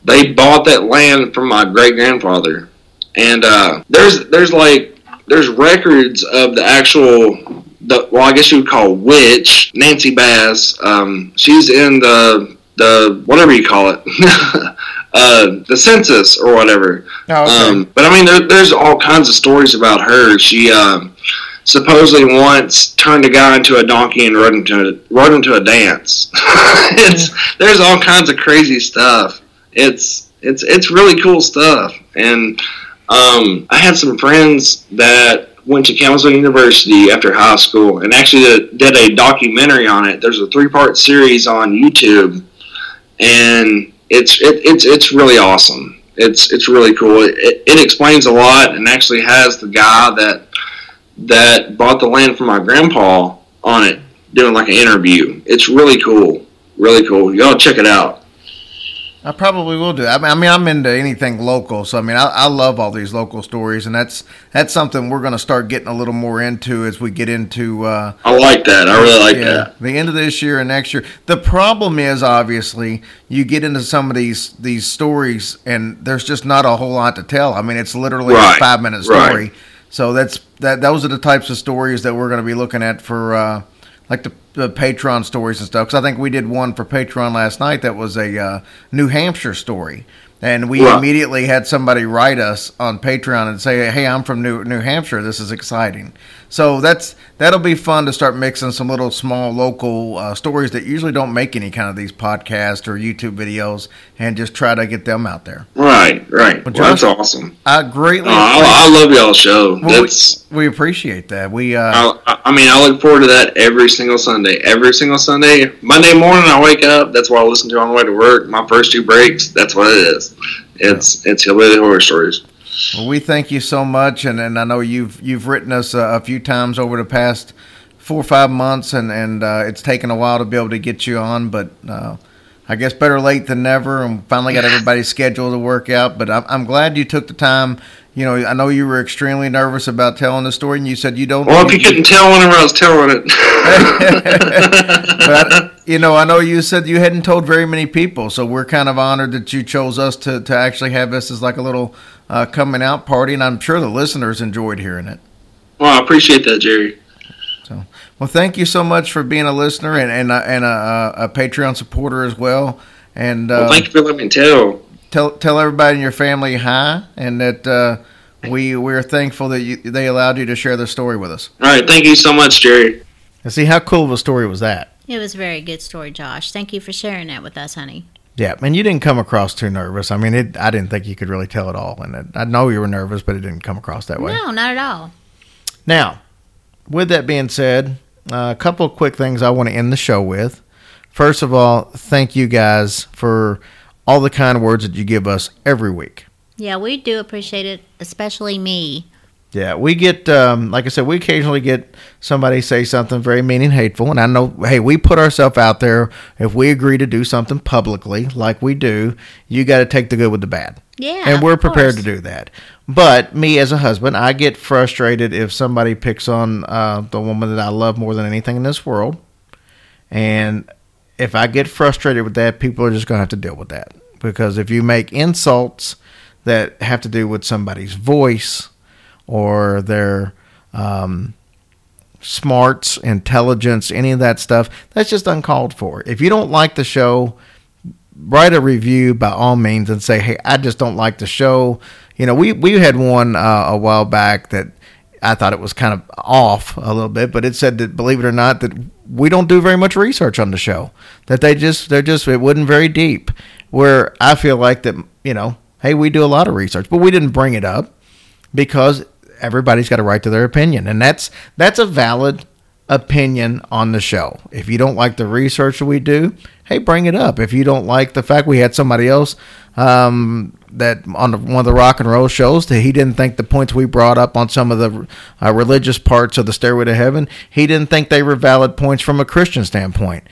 [SPEAKER 6] they bought that land from my great grandfather, and uh, there's there's like there's records of the actual the well I guess you would call witch Nancy Bass. Um, she's in the the whatever you call it. [LAUGHS] Uh, the census or whatever.
[SPEAKER 4] Oh, okay.
[SPEAKER 6] Um, but I mean, there, there's all kinds of stories about her. She um, supposedly once turned a guy into a donkey and rode him to a, rode him to a dance. [LAUGHS] it's there's all kinds of crazy stuff. It's it's it's really cool stuff. And um, I had some friends that went to Kalamazoo University after high school and actually did, did a documentary on it. There's a three part series on YouTube, and it's it, it's it's really awesome. It's it's really cool. It, it, it explains a lot and actually has the guy that that bought the land from my grandpa on it doing like an interview. It's really cool, really cool. Y'all check it out.
[SPEAKER 4] I probably will do. I mean, I mean, I'm into anything local, so I mean, I, I love all these local stories, and that's that's something we're going to start getting a little more into as we get into. Uh,
[SPEAKER 6] I like that. I really like that.
[SPEAKER 4] the end of this year and next year. The problem is obviously you get into some of these these stories, and there's just not a whole lot to tell. I mean, it's literally a five minute
[SPEAKER 6] right.
[SPEAKER 4] story. So that's that. Those are the types of stories that we're going to be looking at for. Uh, like the, the Patreon stories and stuff, because I think we did one for Patreon last night that was a uh, New Hampshire story, and we
[SPEAKER 6] Right.
[SPEAKER 4] immediately had somebody write us on Patreon and say, "Hey, I'm from New New Hampshire. This is exciting." So that's that'll be fun to start mixing some little small local uh, stories that usually don't make any kind of these podcasts or YouTube videos, and just try to get them out there.
[SPEAKER 6] Right, right. Well,
[SPEAKER 4] Josh-
[SPEAKER 6] that's awesome.
[SPEAKER 4] I greatly,
[SPEAKER 6] Oh, I, I love y'all's show.
[SPEAKER 4] Well, we-
[SPEAKER 6] That's
[SPEAKER 4] we, appreciate that. We uh,
[SPEAKER 6] I, I mean, I look forward to that every single Sunday. Every single Sunday, Monday morning, I wake up. That's what I listen to on the way to work. My first two breaks. That's what it is. It's it's hillbilly horror stories.
[SPEAKER 4] Well, we thank you so much, and, and I know you've you've written us a, a few times over the past four or five months, and and uh, it's taken a while to be able to get you on, but uh, I guess better late than never, and finally got everybody's schedule to work out. But I'm, I'm glad you took the time. You know, I know you were extremely nervous about telling the story, and you said you don't.
[SPEAKER 6] Well, if you couldn't tell whenever I was telling it, [LAUGHS]
[SPEAKER 4] but, [LAUGHS] you know, I know you said you hadn't told very many people, so we're kind of honored that you chose us to, to actually have this as like a little uh, coming out party, and I'm sure the listeners enjoyed hearing it.
[SPEAKER 6] well, I appreciate that, Jerry.
[SPEAKER 4] Well, thank you so much for being a listener and and, a, and a, a Patreon supporter as well. And uh,
[SPEAKER 6] Well, thank you for letting me tell.
[SPEAKER 4] tell tell everybody in your family hi, and that uh, we we're thankful that you, they allowed you to share the story with us.
[SPEAKER 6] All right, thank you so much, Jerry.
[SPEAKER 4] And see how cool of a story was that?
[SPEAKER 5] It was a very good story, Josh. Thank you for sharing that with us, honey.
[SPEAKER 4] Yeah, and you didn't come across too nervous. I mean, it, I didn't think you could really tell at all, and it, I know you were nervous, but it didn't come across that way.
[SPEAKER 5] No, not at all.
[SPEAKER 4] Now, with that being said, uh, a couple of quick things I want to end the show with. First of all, thank you guys for all the kind words that you give us every week.
[SPEAKER 5] Yeah, we do appreciate it, especially me.
[SPEAKER 4] Yeah, we get, um, like I said, we occasionally get somebody say something very mean and hateful. And I know, hey, we put ourselves out there. If we agree to do something publicly, like we do, you got to take the good with the bad.
[SPEAKER 5] Yeah,
[SPEAKER 4] and we're prepared
[SPEAKER 5] course.
[SPEAKER 4] to do that. But me as a husband, I get frustrated if somebody picks on uh, the woman that I love more than anything in this world. And if I get frustrated with that, people are just going to have to deal with that. Because if you make insults that have to do with somebody's voice or their um, smarts, intelligence, any of that stuff, that's just uncalled for. If you don't like the show, write a review by all means and say, "Hey, I just don't like the show." You know, we we had one uh, a while back that I thought it was kind of off a little bit, but it said that believe it or not that we don't do very much research on the show. That they just they're just it wasn't very deep. Where I feel like that you know, hey, we do a lot of research, but we didn't bring it up because everybody's got a right to their opinion, and that's that's a valid opinion on the show. If you don't like the research that we do, hey, bring it up. If you don't like the fact we had somebody else um, that on one of the rock and roll shows that he didn't think the points we brought up on some of the uh, religious parts of the Stairway to Heaven, he didn't think they were valid points from a Christian standpoint.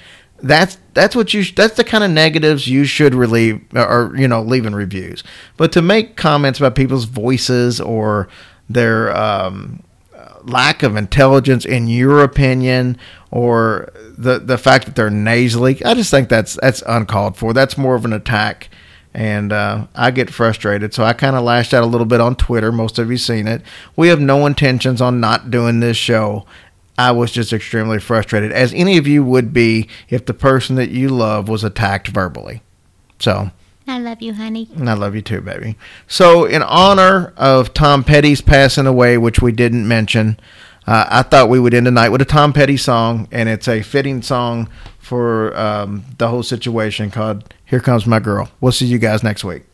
[SPEAKER 4] That's that's what you that's the kind of negatives you should relieve or you know leave in reviews. But to make comments about people's voices or their um, lack of intelligence in your opinion or the the fact that they're nasally i just think that's that's uncalled for that's more of an attack and uh, i get frustrated. So i kind of lashed out a little bit on twitter. Most of you seen it. We have no intentions on not doing this show. I was just extremely frustrated as any of you would be if the person that you love was attacked verbally. So
[SPEAKER 5] I love you, honey.
[SPEAKER 4] and I love you too, baby. So, in honor of Tom Petty's passing away, which we didn't mention, uh, I thought we would end the night with a Tom Petty song, and it's a fitting song for um, the whole situation called Here Comes My Girl. We'll see you guys next week.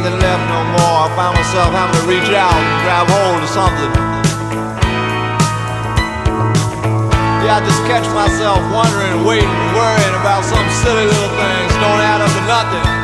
[SPEAKER 7] Nothing left no more, I find myself having to reach out and grab hold of something. Yeah, I just catch myself wondering, waiting, worrying about some silly little things don't add up to nothing.